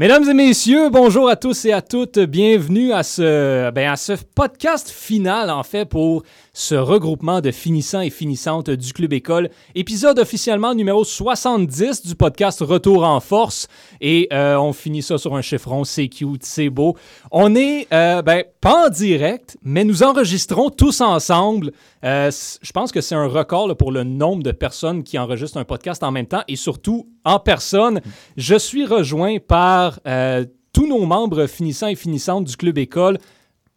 Mesdames et messieurs, bonjour à tous et à toutes. Bienvenue à ce, ben, à ce podcast final, en fait, pour ce regroupement de finissants et finissantes du Club École. Épisode officiellement numéro 70 du podcast Retour en force. Et euh, on finit ça sur un chiffron, c'est cute, c'est beau. On est, euh, ben, pas en direct, mais nous enregistrons tous ensemble. Euh, je pense que c'est un record pour le nombre de personnes qui enregistrent un podcast en même temps et surtout en personne. Je suis rejoint par euh, tous nos membres finissants et finissantes du Club École.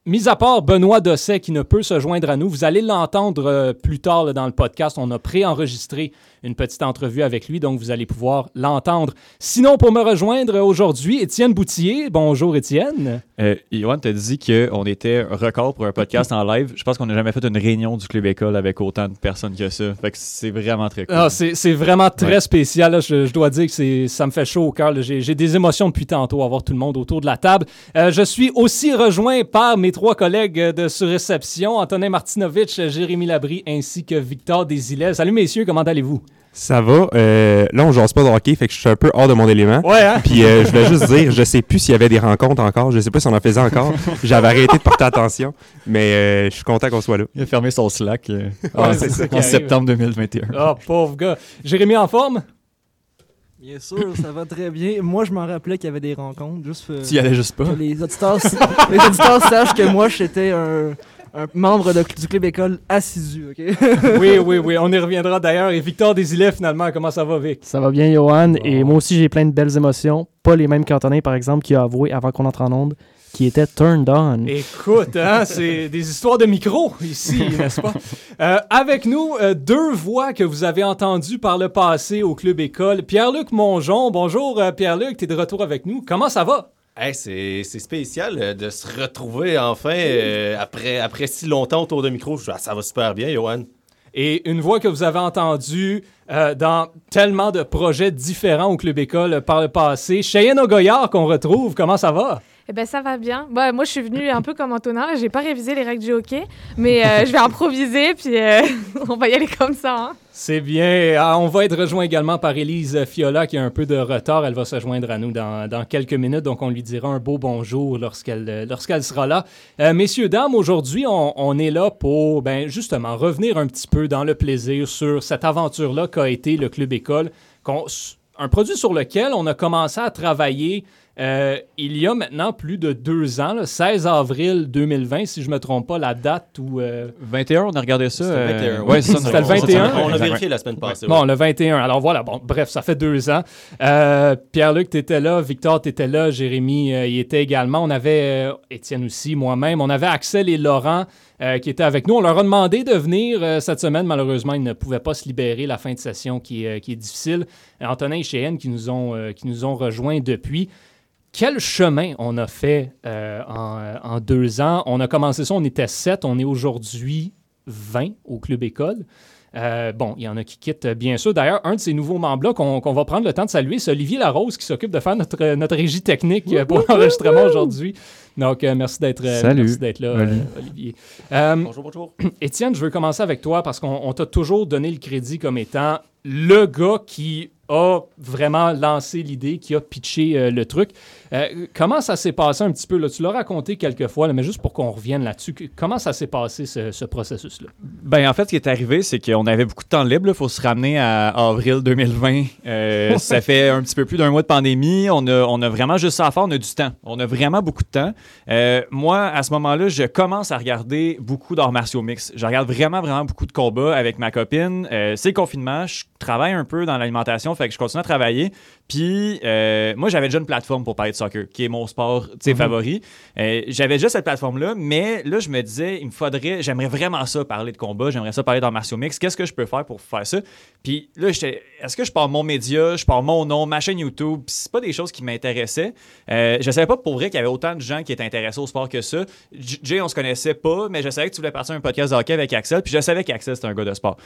Mis à part Benoît Dosset qui ne peut se joindre à nous, vous allez l'entendre euh, plus tard dans le podcast. On a préenregistré une petite entrevue avec lui, donc vous allez pouvoir l'entendre. Sinon, pour me rejoindre aujourd'hui, Étienne Boutillier. Bonjour, Étienne. Euh, Yoann t'a dit qu'on était record pour un podcast en live. Je pense qu'on n'a jamais fait une réunion du Club École avec autant de personnes que ça. Fait que c'est vraiment très cool. Ah, c'est vraiment très Ouais. spécial. là. Je, je dois dire que c'est- ça me fait chaud au cœur. J'ai des émotions depuis tantôt à voir tout le monde autour de la table. Euh, je suis aussi rejoint par mes trois collègues de surréception, Antonin Martinovitch, Jérémy Labry ainsi que Victor Desilets. Salut messieurs, comment allez-vous? Ça va. Euh, là, on jase pas de hockey, fait que je suis un peu hors de mon élément. Ouais, hein? Puis euh, je voulais juste dire, je sais plus s'il y avait des rencontres encore. Je sais pas si on en faisait encore. J'avais arrêté de porter attention. Mais euh, je suis content qu'on soit là. Il a fermé son Slack euh, Ouais, en, ça septembre 2021. Oh, pauvre gars. Jérémy en forme? Bien sûr, ça va très bien. Moi, je m'en rappelais qu'il y avait des rencontres, juste euh, Tu y allais juste pas. que les auditeurs, les auditeurs sachent que moi, j'étais un, un membre de- du club école assidu, ok? Oui, oui, oui. On y reviendra d'ailleurs. Et Victor Desilets, finalement, comment ça va, Vic? Ça va bien, Johan. Bon. Et moi aussi, j'ai plein de belles émotions. Pas les mêmes qu'Antonin, par exemple, qui a avoué avant qu'on entre en onde, qui était turned on. Écoute, hein, c'est des histoires de micro ici, n'est-ce pas? Euh, avec nous, euh, deux voix que vous avez entendues par le passé au Club École. Pierre-Luc Mongeon. Bonjour, euh, Pierre-Luc, tu es de retour avec nous. Comment ça va? Hey, c'est spécial euh, de se retrouver enfin euh, après, après si longtemps autour de micro. Ah, ça va super bien, Johan. Et une voix que vous avez entendue euh, dans tellement de projets différents au Club École par le passé. Cheyenne Ogoyard qu'on retrouve. Comment ça va? Eh ben ça va bien. Bah, moi je suis venue un peu comme Antonin, j'ai pas révisé les règles du hockey, mais euh, je vais improviser puis euh, on va y aller comme ça. hein. C'est bien. Ah, on va être rejoint également par Élise Fiola qui a un peu de retard. Elle va se joindre à nous dans, dans quelques minutes, donc on lui dira un beau bonjour lorsqu'elle euh, lorsqu'elle sera là. Messieurs, dames, aujourd'hui, on, on est là pour ben, justement revenir un petit peu dans le plaisir sur cette aventure-là qu'a été le Club École. un produit sur lequel on a commencé à travailler euh, il y a maintenant plus de deux ans, le 16 avril 2020, si je me trompe pas, la date où... euh, 21, on a regardé ça. C'était le euh, 21, ouais, C'était le on- 21. On l'a vérifié la semaine passée. Bon, ouais. le 21. Alors voilà, bon, bref, ça fait deux ans. Euh, Pierre-Luc, tu étais là, Victor, tu étais là, Jérémy euh, y était également. On avait, euh, Étienne aussi, moi-même, on avait Axel et Laurent euh, qui étaient avec nous. On leur a demandé de venir euh, cette semaine. Malheureusement, ils ne pouvaient pas se libérer. La fin de session qui, est, euh, qui est difficile. Euh, Antonin et Cheyenne qui nous ont, euh, qui nous ont rejoints depuis. Quel chemin on a fait euh, en, en deux ans? On a commencé ça, on était sept, on est aujourd'hui 20 au Club École. Euh, bon, il y en a qui quittent, euh, bien sûr. D'ailleurs, un de ces nouveaux membres-là qu'on qu'on va prendre le temps de saluer, c'est Olivier Larose qui s'occupe de faire notre, notre régie technique pour l'enregistrement aujourd'hui. Donc, euh, merci d'être Salut, merci d'être là, euh, Oli. Olivier. Euh, Bonjour, bonjour. Étienne, je veux commencer avec toi parce qu'on on t'a toujours donné le crédit comme étant le gars qui a vraiment lancé l'idée, qui a pitché euh, le truc. Euh, comment ça s'est passé un petit peu? Là? Tu l'as raconté quelques fois, là, mais juste pour qu'on revienne là-dessus, comment ça s'est passé ce, ce processus-là? Ben, en fait, ce qui est arrivé, c'est qu'on avait beaucoup de temps libre. Il faut se ramener à avril 2020. Euh, ça fait un petit peu plus d'un mois de pandémie. On a, on a vraiment juste ça à faire. On a du temps. On a vraiment beaucoup de temps. Euh, moi, à ce moment-là, je commence à regarder beaucoup d'arts martiaux mix. Je regarde vraiment, vraiment beaucoup de combats avec ma copine. C'est le confinement. Je travaille un peu dans l'alimentation, fait que je continue à travailler. Puis, euh, moi, j'avais déjà une plateforme pour parler de soccer, qui est mon sport Mhm. favori. Euh, j'avais déjà cette plateforme-là, mais là, je me disais, il me faudrait, j'aimerais vraiment ça parler de combat, j'aimerais ça parler d'arts martiaux mix. Qu'est-ce que je peux faire pour faire ça? Puis là, j'étais, est-ce que je pars mon média, je pars mon nom, ma chaîne YouTube? C'est pas des choses qui m'intéressaient. Euh, je savais pas pour vrai qu'il y avait autant de gens qui étaient intéressés au sport que ça. Jay, on se connaissait pas, mais je savais que tu voulais partir un podcast de hockey avec Axel, puis je savais qu'Axel, c'était un gars de sport.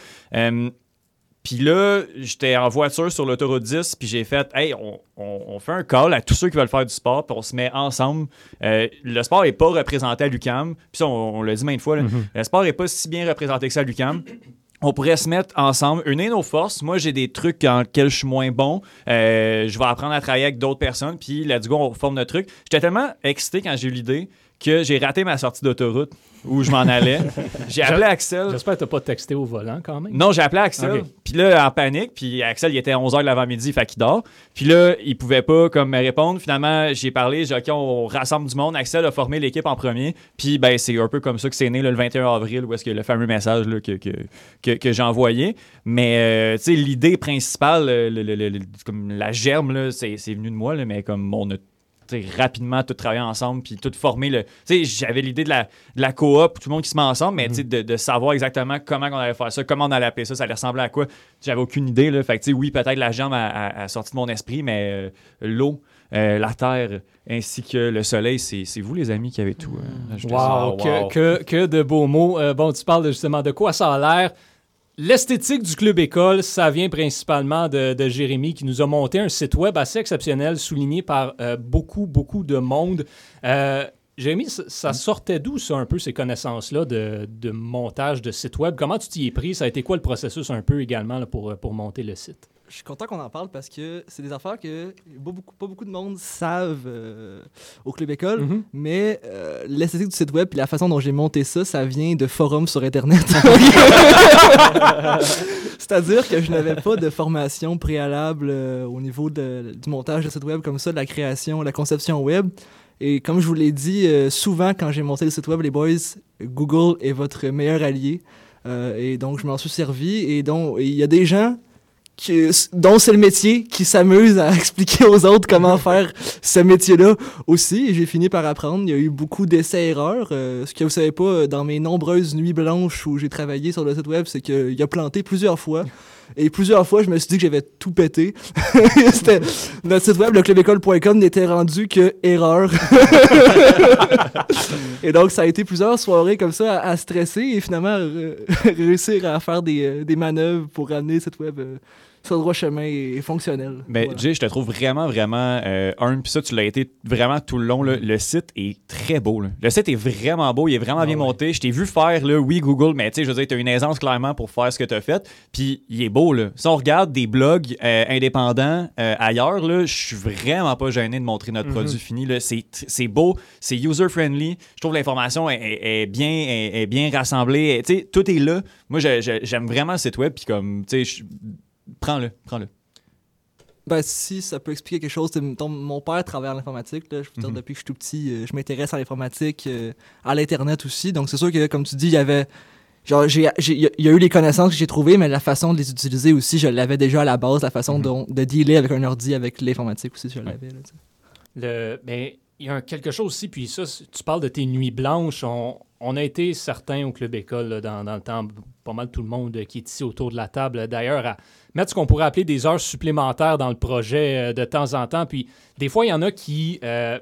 Puis là, j'étais en voiture sur l'autoroute 10, puis j'ai fait Hey, on, on- on fait un call à tous ceux qui veulent faire du sport, puis on se met ensemble. Euh, le sport n'est pas représenté à l'UCAM. Puis ça, on, on l'a dit maintes fois, là, le sport n'est pas si bien représenté que ça à l'UCAM. on pourrait se mettre ensemble, unir nos forces. Moi, j'ai des trucs en lesquels je suis moins bon. Euh, je vais apprendre à travailler avec d'autres personnes. Puis, let's go, on forme notre truc. J'étais tellement excité quand j'ai eu l'idée que j'ai raté ma sortie d'autoroute où je m'en allais. J'ai appelé Axel. J'espère que t'as pas texté au volant quand même. Non, j'ai appelé Axel. Puis là, en panique. Puis Axel, il était 11h de l'avant-midi, fait qu'il dort. Puis là, il pouvait pas comme me répondre. Finalement, j'ai parlé, j'ai dit, OK, on rassemble du monde. Axel a formé l'équipe en premier. Puis ben, c'est un peu comme ça que c'est né là, le 21 avril, où est-ce que le fameux message là, que, que, que, que j'ai envoyé. Mais, euh, tu sais, l'idée principale, le- le- le- le- comme la germe, c'est venu de moi, là, mais comme on a tu rapidement tout travailler ensemble puis tout former le tu sais j'avais l'idée de la, de la coop tout le monde qui se met ensemble mais tu sais, de, de savoir exactement comment on allait faire ça comment on allait appeler ça ça allait ressembler à quoi j'avais aucune idée là fait que tu sais oui peut-être la jambe a, a- a sorti de mon esprit mais euh, l'eau euh, la terre ainsi que le soleil c'est vous les amis qui avez tout euh, ajouté ça. Wow, que, que, que de beaux mots. Euh, bon, tu parles justement de quoi ça a l'air. L'esthétique du club école, ça vient principalement de, de Jérémy qui nous a monté un site web assez exceptionnel, souligné par euh, beaucoup, beaucoup de monde. Euh, Jérémy, ça, ça sortait d'où ça un peu ces connaissances-là de, de montage de site web? Comment tu t'y es pris? Ça a été quoi le processus un peu également là, pour, pour monter le site? Je suis content qu'on en parle parce que c'est des affaires que pas beaucoup, pas beaucoup de monde savent euh, au Club École. Mhm. Mais euh, l'esthétique du site web et la façon dont j'ai monté ça, ça vient de forums sur Internet. C'est-à-dire que je n'avais pas de formation préalable euh, au niveau de- du montage de site web comme ça, de la création, de la conception web. Et comme je vous l'ai dit, euh, souvent quand j'ai monté le site web, les boys, Google est votre meilleur allié. Euh, et donc, je m'en suis servi. Et donc, il y a des gens qui- dont c'est le métier qui s'amusent à expliquer aux autres comment faire ce métier-là aussi. J'ai fini par apprendre. Il y a eu beaucoup d'essais-erreurs. Euh, ce que vous savez pas, euh, dans mes nombreuses nuits blanches où j'ai travaillé sur le site web, c'est qu'il a planté plusieurs fois. Et plusieurs fois, je me suis dit que j'avais tout pété. Notre site web, leclubécole.com, n'était rendu que erreur. et donc, ça a été plusieurs soirées comme ça à, stresser et finalement euh, réussir à faire des, euh, des manœuvres pour ramener le site web sur le droit chemin et, fonctionnel. Mais Voilà. Jay, je te trouve vraiment, vraiment euh, un. Puis ça, tu l'as été vraiment tout le long. là. Le site est très beau. là. Le site est vraiment beau. Il est vraiment bien monté. Je t'ai vu faire, là, oui, Google, mais tu sais, je veux dire, tu as une aisance clairement pour faire ce que tu as fait. Puis il est beau. Là. Si on regarde des blogs euh, indépendants euh, ailleurs, là, je suis vraiment pas gêné de montrer notre produit fini. C'est c'est beau, c'est user-friendly. Je trouve l'information est, est- est bien, est, est bien rassemblée. Tu sais, tout est là. Moi, j'aime vraiment le site web. Puis comme, tu sais, je- prends-le, prends-le. Ben, si ça peut expliquer quelque chose, mon père travaille en informatique. Là, je veux dire, Mhm. depuis que je suis tout petit, euh, je m'intéresse à l'informatique, euh, à l'Internet aussi. Donc, c'est sûr que, comme tu dis, il y avait. Genre, j'ai, j'ai- il y a- eu les connaissances que j'ai trouvées, mais la façon de les utiliser aussi, je l'avais déjà à la base. La façon Mhm. dont- de dealer avec un ordi, avec l'informatique aussi, je l'avais. sais. Le, ben, y a quelque chose aussi, puis ça, tu parles de tes nuits blanches. On, on a été certains au Club École là, dans, dans le temps, pas mal tout le monde qui est ici autour de la table, d'ailleurs, à mettre ce qu'on pourrait appeler des heures supplémentaires dans le projet euh, de temps en temps. Puis des fois, il y en a qui. euh,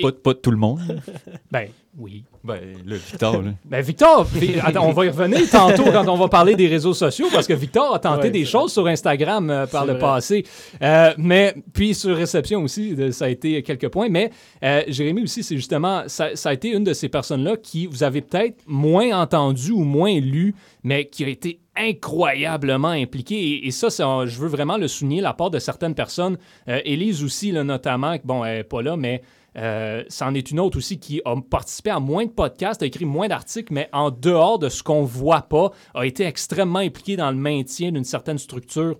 Pas, pas tout le monde. ben, oui. Ben, là, Victor, là. Ben, Victor, attends, on va y revenir tantôt quand on va parler des réseaux sociaux parce que Victor a tenté Ouais, des choses sur Instagram euh, par le vrai. passé. Euh, mais puis sur réception aussi, de- ça a été quelques points. Mais euh, Jérémy aussi, c'est justement, ça, ça a été une de ces personnes-là qui vous avez peut-être moins entendu ou moins lu, mais qui a été incroyablement impliquée. Et, et ça, je veux vraiment le souligner, la part de certaines personnes. Euh, Élise aussi, là, notamment, bon, elle n'est pas là, mais euh, c'en est une autre aussi qui a participé à moins de podcasts, a écrit moins d'articles, mais en dehors de ce qu'on voit pas, a été extrêmement impliqué dans le maintien d'une certaine structure.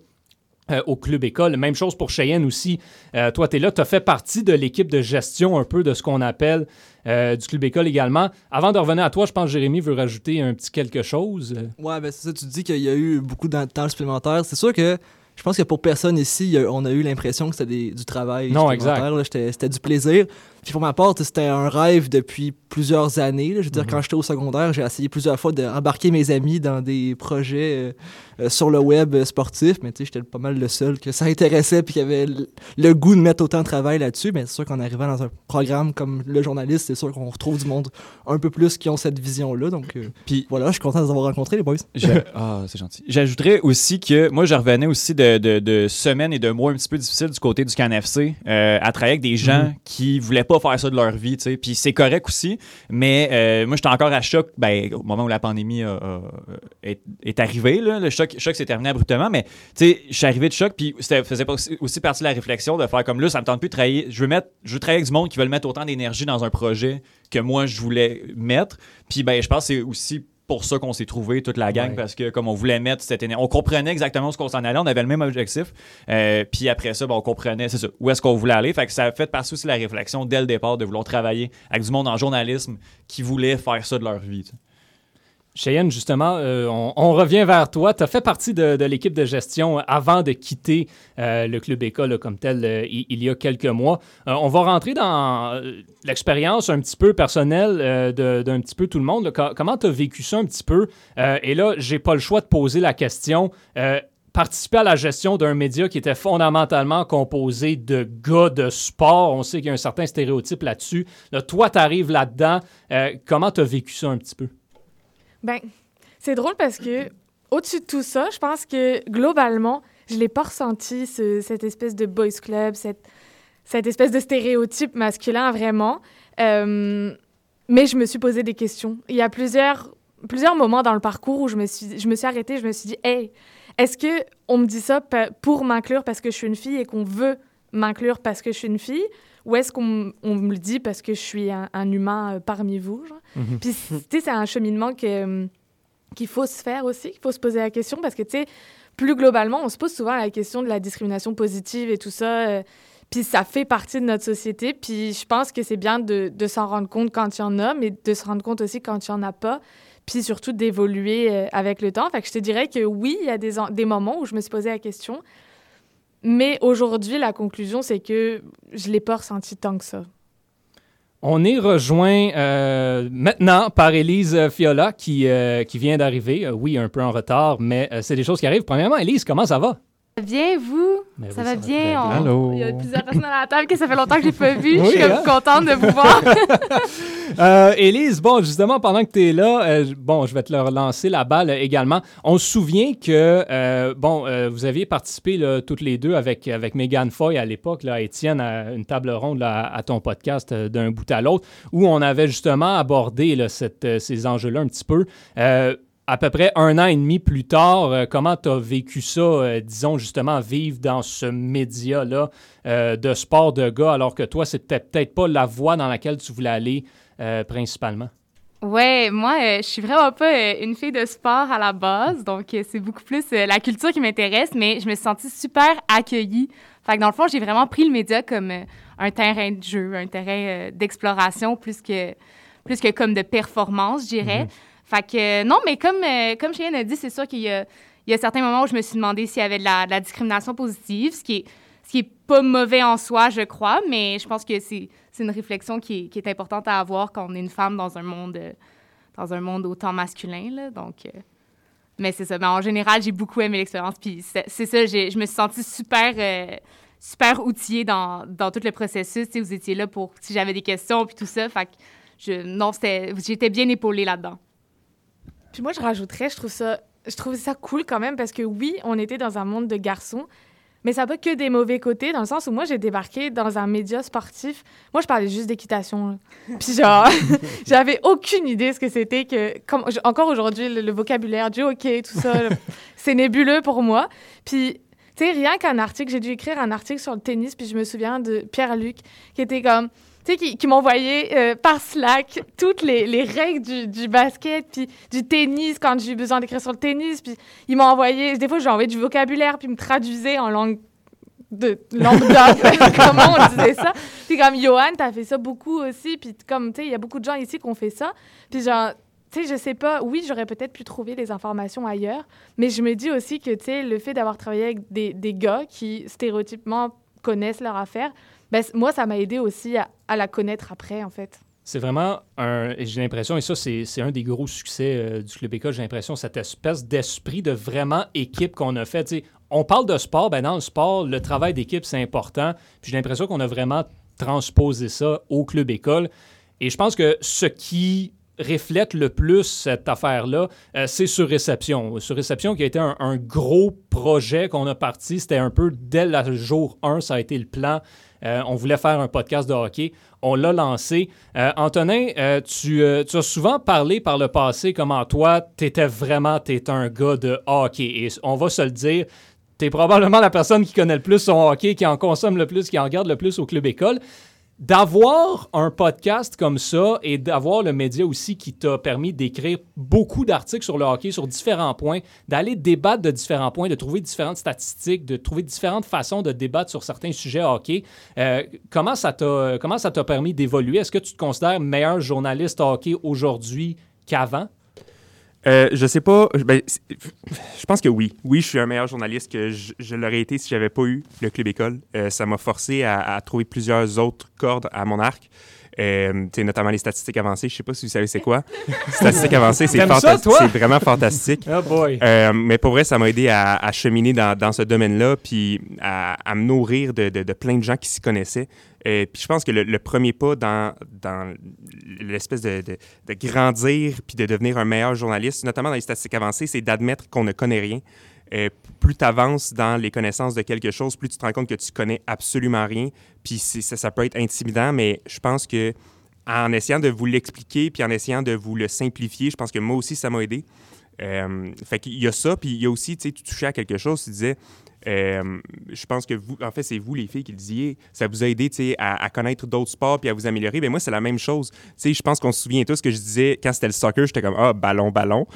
euh, au club école. Même chose pour Cheyenne aussi. Euh, toi, tu es là, tu as fait partie de l'équipe de gestion un peu de ce qu'on appelle du club école également. Avant de revenir à toi, je pense que Jérémy veut rajouter un petit quelque chose? Ouais, ben c'est ça, tu dis qu'il y a eu beaucoup de temps supplémentaire. C'est sûr que je pense que pour personne ici, on a eu l'impression que c'était du travail Non. C'était c'était du plaisir. Puis pour ma part, c'était un rêve depuis plusieurs années. là. Je veux dire, quand j'étais au secondaire, j'ai essayé plusieurs fois d'embarquer mes amis dans des projets euh, euh, sur le web euh, sportif, mais tu sais, j'étais pas mal le seul que ça intéressait puis qui avait le, goût de mettre autant de travail là-dessus. Mais c'est sûr qu'en arrivant dans un programme comme le journaliste, c'est sûr qu'on retrouve du monde un peu plus qui ont cette vision-là. Donc euh, Puis, voilà, je suis content de vous avoir rencontrés, les boys. ah, c'est gentil. J'ajouterais aussi que moi, je revenais aussi de, de- de semaines et de mois un petit peu difficiles du côté du CanFC, euh, à travailler avec des gens qui voulaient pas faire ça de leur vie, tu sais. Puis c'est correct aussi, mais euh, moi, j'étais encore à choc, ben, au moment où la pandémie est, arrivée, le choc, choc s'est terminé abruptement, mais, tu sais, je suis arrivé de choc, puis ça faisait aussi partie de la réflexion de faire comme là, ça me tente plus de travailler, je veux mettre, je veux travailler avec du monde qui veulent mettre autant d'énergie dans un projet que moi, je voulais mettre, puis ben, je pense que c'est aussi pour ça qu'on s'est trouvé toute la gang Ouais. parce que comme on voulait mettre cette énergie, on comprenait exactement où ce qu'on s'en allait, on avait le même objectif. Euh, puis après ça, ben, on comprenait, c'est ça, où est-ce qu'on voulait aller. Fait que ça a fait partie aussi de la réflexion dès le départ de vouloir travailler avec du monde en journalisme qui voulait faire ça de leur vie. Cheyenne, justement, euh, on, revient vers toi. Tu as fait partie de, l'équipe de gestion avant de quitter euh, le club école comme tel euh, il, y a quelques mois. On va rentrer dans l'expérience un petit peu personnelle d'un petit peu tout le monde. comment tu as vécu ça un petit peu? Et là, j'ai pas le choix de poser la question. Participer à la gestion d'un média qui était fondamentalement composé de gars de sport. On sait qu'il y a un certain stéréotype là-dessus. Là, toi, tu arrives là-dedans. Comment tu as vécu ça un petit peu? Ben, c'est drôle parce que au-dessus de tout ça, je pense que globalement, je l'ai pas ressenti ce- cette espèce de boys club, cette, cette espèce de stéréotype masculin vraiment. Euh, mais je me suis posé des questions. Il y a plusieurs plusieurs moments dans le parcours où je me suis je me suis arrêtée, je me suis dit hey, est-ce que on me dit ça pour m'inclure parce que je suis une fille et qu'on veut m'inclure parce que je suis une fille? Ou est-ce qu'on on me le dit parce que je suis un, un humain euh, parmi vous genre? Puis, tu sais, c'est un cheminement que, hum, qu'il faut se faire aussi, qu'il faut se poser la question parce que, tu sais, plus globalement, on se pose souvent la question de la discrimination positive et tout ça. euh, puis ça fait partie de notre société. Puis je pense que c'est bien de, de s'en rendre compte quand il y en a, mais de se rendre compte aussi quand il n'y en a pas. Puis surtout d'évoluer euh, avec le temps. Fait que je te dirais que oui, il y a des, des moments où je me suis posé la question. Mais aujourd'hui, la conclusion, c'est que je ne l'ai pas ressenti tant que ça. On est rejoint euh, maintenant par Élise Fiola qui, euh, qui vient d'arriver. Euh, oui, un peu en retard, mais euh, c'est des choses qui arrivent. Premièrement, Élise, comment ça va? Bien, vous? Ça oui, va bien? on- Allô? Il y a plusieurs personnes à la table que ça fait longtemps que je n'ai pas vu. Oui, je suis hein? comme contente de vous voir. Euh, Élise, bon, justement, pendant que tu es là, euh, bon, je vais te leur lancer la balle euh, également. On se souvient que, euh, bon, euh, vous aviez participé là, toutes les deux avec, avec Megan Foy à l'époque, là, Étienne, à une table ronde là, à ton podcast euh, d'un bout à l'autre, où on avait justement abordé là, cette, euh, ces enjeux-là un petit peu. À peu près un an et demi plus tard, euh, comment tu as vécu ça, euh, disons justement, vivre dans ce média-là euh, de sport de gars, alors que toi, c'était peut-être pas la voie dans laquelle tu voulais aller principalement? Ouais, moi, je suis vraiment pas une fille de sport à la base, donc c'est beaucoup plus la culture qui m'intéresse, mais je me suis sentie super accueillie. Fait que dans le fond, j'ai vraiment pris le média comme un terrain de jeu, un terrain d'exploration plus que, plus que comme de performance, je dirais. Fait que euh, non, mais comme, euh, comme Cheyenne a dit, c'est sûr qu'il y a, il y a certains moments où je me suis demandé s'il y avait de la, discrimination positive, ce qui est, ce qui est pas mauvais en soi, je crois, mais je pense que c'est, c'est une réflexion qui est, importante à avoir quand on est une femme dans un monde, euh, dans un monde autant masculin. Là, donc, mais c'est ça. Mais en général, j'ai beaucoup aimé l'expérience. Puis c'est, c'est ça, j'ai- je me suis sentie super, super outillée dans, dans tout le processus. Vous étiez là pour si j'avais des questions puis tout ça. Fait que je, non, j'étais bien épaulée là-dedans. Puis moi, je rajouterais, je trouve ça, je trouve ça cool quand même parce que oui, on était dans un monde de garçons, mais ça n'a pas que des mauvais côtés dans le sens où moi, j'ai débarqué dans un média sportif. Moi, je parlais juste d'équitation. Puis genre, j'avais aucune idée ce que c'était que, comme, encore aujourd'hui, le, le vocabulaire du hockey, tout ça, c'est nébuleux pour moi. Puis, tu sais, rien qu'un article, j'ai dû écrire un article sur le tennis, puis je me souviens de Pierre-Luc qui était comme sais, qui, qui m'envoyait euh, par Slack toutes les, les règles du, du basket, puis du tennis, quand j'ai eu besoin d'écrire sur le tennis. Puis il m'a envoyé, des fois, lui envoyé du vocabulaire, puis il me traduisait en langue de lambda, comment on disait ça. Puis comme, Johan, t'as fait ça beaucoup aussi, puis comme, tu sais, il y a beaucoup de gens ici qui ont fait ça. Puis genre, tu sais, je sais pas, oui, j'aurais peut-être pu trouver les informations ailleurs, mais je me dis aussi que, tu sais, le fait d'avoir travaillé avec des, des gars qui, stéréotypement, connaissent leur affaire, ben, moi, ça m'a aidé aussi à, la connaître après, en fait. C'est vraiment un. J'ai l'impression, et ça, c'est un des gros succès euh, du Club École, j'ai l'impression, cette espèce d'esprit de vraiment équipe qu'on a fait. On parle de sport, ben dans le sport, le travail d'équipe, c'est important. Puis j'ai l'impression qu'on a vraiment transposé ça au Club École. Et je pense que ce qui reflète le plus cette affaire-là, euh, c'est sur réception. Sur réception qui a été un, un gros projet qu'on a parti. C'était un peu dès le jour 1, ça a été le plan. Euh, on voulait faire un podcast de hockey. On l'a lancé. Euh, Antonin, euh, tu, as souvent parlé par le passé comment toi, tu étais vraiment t'es un gars de hockey. Et on va se le dire, tu es probablement la personne qui connaît le plus son hockey, qui en consomme le plus, qui en regarde le plus au club école. D'avoir un podcast comme ça et d'avoir le média aussi qui t'a permis d'écrire beaucoup d'articles sur le hockey, sur différents points, d'aller débattre de différents points, de trouver différentes statistiques, de trouver différentes façons de débattre sur certains sujets hockey. Euh, comment ça t'a comment ça t'a permis d'évoluer? Est-ce que tu te considères meilleur journaliste hockey aujourd'hui qu'avant? Euh, je sais pas. ben, je pense que oui. Oui, je suis un meilleur journaliste que je, je l'aurais été si j'avais pas eu le club école. Euh, ça m'a forcé à, à trouver plusieurs autres cordes à mon arc. Euh, notamment les statistiques avancées. Je sais pas si vous savez c'est quoi. statistiques avancées, c'est? C'est vraiment fantastique. Oh boy! Euh, mais pour vrai, ça m'a aidé à, à cheminer dans, dans ce domaine-là, puis à, à me nourrir de, de- de plein de gens qui s'y connaissaient. Euh, puis je pense que le, le premier pas dans, dans l'espèce de, de- de grandir puis de devenir un meilleur journaliste, notamment dans les statistiques avancées, c'est d'admettre qu'on ne connaît rien. Euh, plus tu avances dans les connaissances de quelque chose, plus tu te rends compte que tu connais absolument rien. Puis ça, ça peut être intimidant, mais je pense que en essayant de vous l'expliquer puis en essayant de vous le simplifier, je pense que moi aussi, ça m'a aidé. Euh, fait qu'il y a ça, puis il y a aussi, tu sais, tu touchais à quelque chose, tu disais, euh, je pense que vous, en fait, c'est vous les filles qui le disiez, ça vous a aidé, à, à connaître d'autres sports puis à vous améliorer. Mais moi, c'est la même chose. Je pense qu'on se souvient tous que je disais, quand c'était le soccer, j'étais comme, ah, ballon, ballon.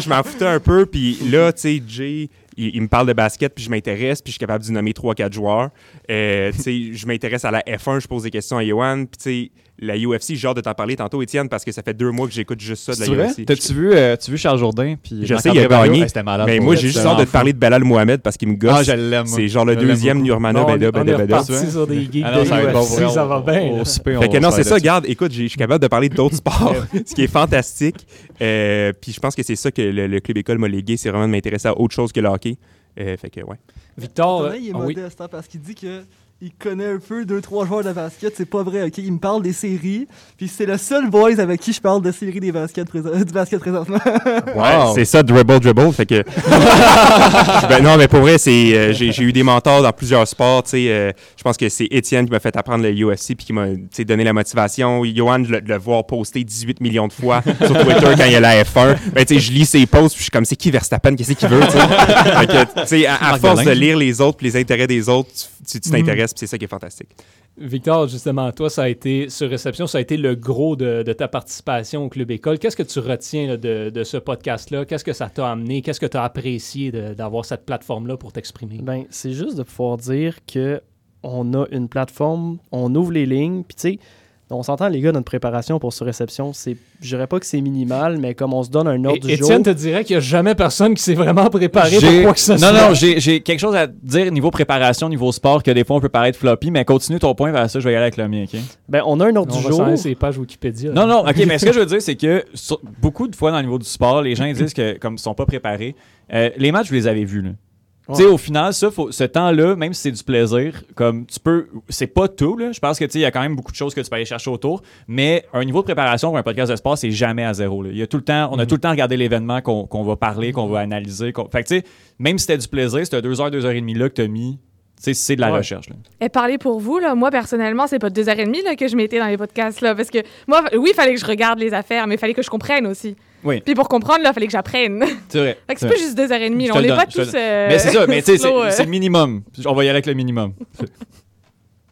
Je m'en foutais un peu, puis là, tu sais, Jay, il, me parle de basket, puis je m'intéresse, puis je suis capable de nommer 3-4 joueurs. Euh, je m'intéresse à la F1, je pose des questions à Yohan, puis tu sais, la UFC, j'ai hâte de t'en parler tantôt, Étienne, parce que ça fait deux mois que j'écoute juste ça de la? UFC. T'as-tu vu, euh, tu vu Charles Jourdain? Puis Je sais, il a gagné, malade. Mais moi, j'ai juste hâte de te parler de Belal Mohamed parce qu'il me gosse. Ah, je l'aime. moi. c'est genre le deuxième sur des geeks Ah non, de ça va bon, ça bien. au Fait que non, c'est ça, regarde, écoute, j'ai- je suis capable de parler d'autres sports, ce qui est fantastique. Euh, puis je pense que c'est ça que le, le club école m'a légué, c'est vraiment de m'intéresser à autre chose que le hockey. Euh, fait que ouais. Victor, il est oui. modeste hein, parce qu'il dit que il connaît un peu deux trois joueurs de basket, c'est pas vrai, ok? Il me parle des séries, puis c'est le seul boys avec qui je parle de séries des basket présent- du basket présentement. Wow. C'est ça, dribble, dribble. Fait que. ben non, mais pour vrai, c'est, euh, j'ai, j'ai eu des mentors dans plusieurs sports. tu sais, euh, je pense que c'est Étienne qui m'a fait apprendre le UFC puis qui m'a donné la motivation. Johan, je le, de le voir poster 18 millions de fois sur Twitter quand il y a la F1. Ben, tu sais, je lis ses posts puis je suis comme, c'est qui Verstappen, qu'est-ce qu'il veut, tu sais? À, force de lire les autres puis les intérêts des autres, tu, tu- puis c'est ça qui est fantastique. Victor, justement, toi, ça a été, sur réception, ça a été le gros de, de ta participation au Club École. Qu'est-ce que tu retiens là, de, de ce podcast-là? Qu'est-ce que ça t'a amené? Qu'est-ce que tu as apprécié d'avoir cette plateforme-là pour t'exprimer? Ben, c'est juste de pouvoir dire que on a une plateforme, on ouvre les lignes, puis tu sais, on s'entend les gars, notre préparation pour ce réception, c'est, je dirais pas que c'est minimal, mais comme on se donne un ordre Et- du jour. Étienne te dirait qu'il n'y a jamais personne qui s'est vraiment préparé pour quoi que ce non, soit. non, j'ai j'ai quelque chose à dire niveau préparation, niveau sport, que des fois on peut paraître floppy, mais continue ton point, vers ça, je vais y aller avec le mien, ok? Ben, on a un ordre On du va jour. les pages Wikipédia. Non, non, ok, mais ce que je veux dire, c'est que sur- beaucoup de fois dans le niveau du sport, les gens ils disent que comme ils sont pas préparés, euh, les matchs, je les avais vus, là. Tu sais, au final, ça, faut- ce temps-là, même si c'est du plaisir, comme tu peux, c'est pas tout, là. Je pense que, tu sais, il y a quand même beaucoup de choses que tu peux aller chercher autour, mais un niveau de préparation pour un podcast de sport, c'est jamais à zéro, là. Il y a tout le temps, on a tout le temps regardé l'événement qu'on va parler, qu'on va analyser. qu'on- Fait que, tu sais, même si c'était du plaisir, c'était deux heures, deux heures et demie là que mis, tu sais, c'est de la Ouais. recherche, là. Et parler pour vous, là, moi personnellement, c'est pas deux heures et demie là, que je mettais dans les podcasts. Là, parce que moi, oui, il fallait que je regarde les affaires, mais il fallait que je comprenne aussi. Oui. Puis pour comprendre, là, il fallait que j'apprenne. C'est vrai. que c'est pas juste deux heures et demie. Je On le n'est pas tous. euh, Mais c'est ça, mais tu sais, c'est slow, euh. c'est le minimum. On va y aller avec le minimum.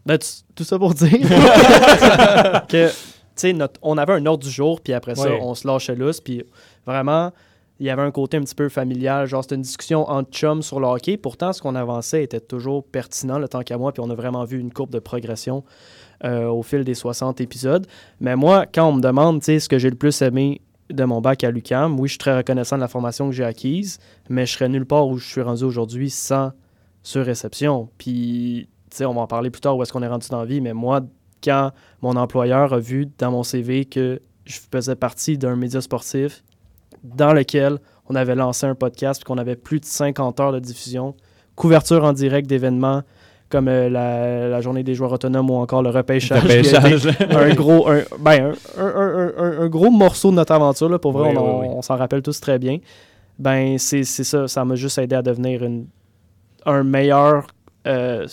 Ben, tu- tout ça pour dire que, tu sais, notre- on avait un ordre du jour, puis après ça, Ouais. on se lâchait lousse, puis vraiment, il y avait un côté un petit peu familial, genre c'était une discussion entre chums sur le hockey. Pourtant, ce qu'on avançait était toujours pertinent, le temps qu'à moi, puis on a vraiment vu une courbe de progression euh, au fil des 60 épisodes. Mais moi, quand on me demande, tu sais, ce que j'ai le plus aimé de mon bac à l'UQAM, oui, je suis très reconnaissant de la formation que j'ai acquise, mais je serais nulle part où je suis rendu aujourd'hui sans sur-réception. Puis, tu sais, on va en parler plus tard où est-ce qu'on est rendu dans la vie, mais moi, quand mon employeur a vu dans mon CV que je faisais partie d'un média sportif dans lequel on avait lancé un podcast puis qu'on avait plus de 50 heures de diffusion, couverture en direct d'événements, comme euh, la, la journée des joueurs autonomes ou encore le repêchage. Le un gros, un, ben, un, un- gros morceau de notre aventure. Là, pour vrai, Oui, on, oui, oui. on s'en rappelle tous très bien. Ben, c'est c'est ça. Ça m'a juste aidé à devenir une, un meilleur euh,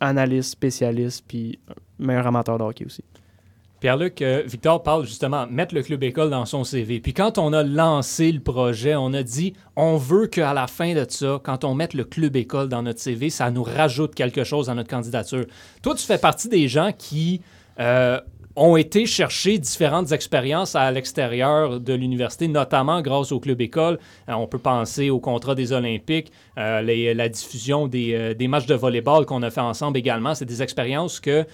analyste, spécialiste, puis un meilleur amateur de hockey aussi. Pierre-Luc, euh, Victor parle justement mettre le club école dans son CV. Puis quand on a lancé le projet, on a dit on veut qu'à la fin de ça, quand on mette le club école dans notre CV, ça nous rajoute quelque chose dans notre candidature. Toi, tu fais partie des gens qui euh, ont été chercher différentes expériences à l'extérieur de l'université, notamment grâce au club école. Euh, on peut penser au contrat des Olympiques, la diffusion des, des matchs de volleyball qu'on a fait ensemble également. C'est des expériences que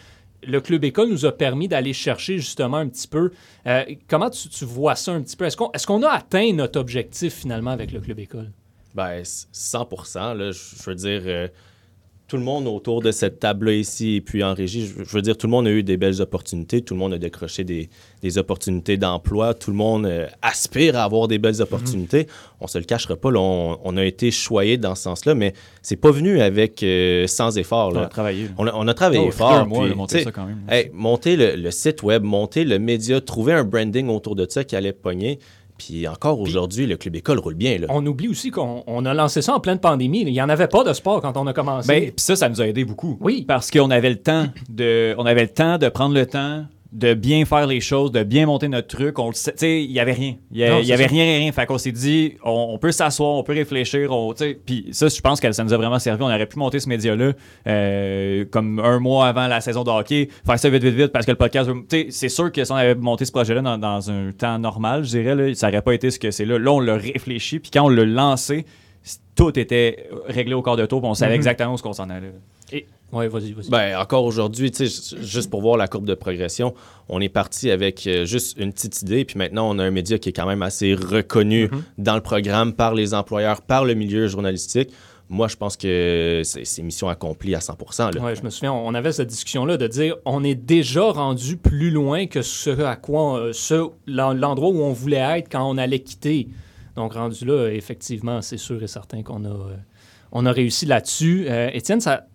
le club école nous a permis d'aller chercher justement un petit peu. Euh, comment tu, vois ça un petit peu? Est-ce qu'on est-ce qu'on a atteint notre objectif finalement avec le club école? Ben, c- 100 là, je je veux dire, euh, tout le monde autour de cette table-là ici et puis en régie, je veux dire, tout le monde a eu des belles opportunités, tout le monde a décroché des, des opportunités d'emploi, tout le monde euh, aspire à avoir des belles opportunités. On se le cachera pas, là, on, on a été choyé dans ce sens-là, mais c'est pas venu avec euh, sans effort. On a travaillé. On, a, on a travaillé Oh, fort. un mois, puis, là, monter ça quand même. Hey, monter le, le site web, monter le média, trouver un branding autour de ça qui allait pogner. Puis encore aujourd'hui, le club école roule bien. Là. On oublie aussi qu'on on a lancé ça en pleine pandémie. Il n'y en avait pas de sport quand on a commencé. Ben, puis ça, ça nous a aidé beaucoup. Oui. Parce qu'on avait le temps de, on avait le temps de prendre le temps de bien faire les choses, de bien monter notre truc. On le sait- il y avait rien. Il y, a- Non, il y c'est avait ça. rien, rien, rien. Fait qu'on s'est dit, on, on peut s'asseoir, on peut réfléchir. Puis ça, je pense que ça nous a vraiment servi. On aurait pu monter ce média-là euh, comme un mois avant la saison de hockey, faire ça vite, vite, vite, parce que le podcast, c'est sûr que si on avait monté ce projet-là dans, dans un temps normal, je dirais, là, ça n'aurait pas été ce que c'est là. Là, on l'a réfléchi, puis quand on l'a lancé, tout était réglé au quart de tour, puis on savait Mhm. exactement où ce qu'on s'en allait. Oui, vas-y, vas-y. Ben, encore aujourd'hui, tu sais, ju- juste pour voir la courbe de progression, on est parti avec euh, juste une petite idée, puis maintenant, on a un média qui est quand même assez reconnu dans le programme par les employeurs, par le milieu journalistique. Moi, je pense que c'est mission accomplie à 100 là. Ouais, je me souviens, on avait cette discussion-là de dire on est déjà rendu plus loin que ce à quoi, euh, l'endroit où on voulait être quand on allait quitter. Donc, rendu là, effectivement, c'est sûr et certain qu'on a, euh, on a réussi là-dessus. Euh, Étienne, ça,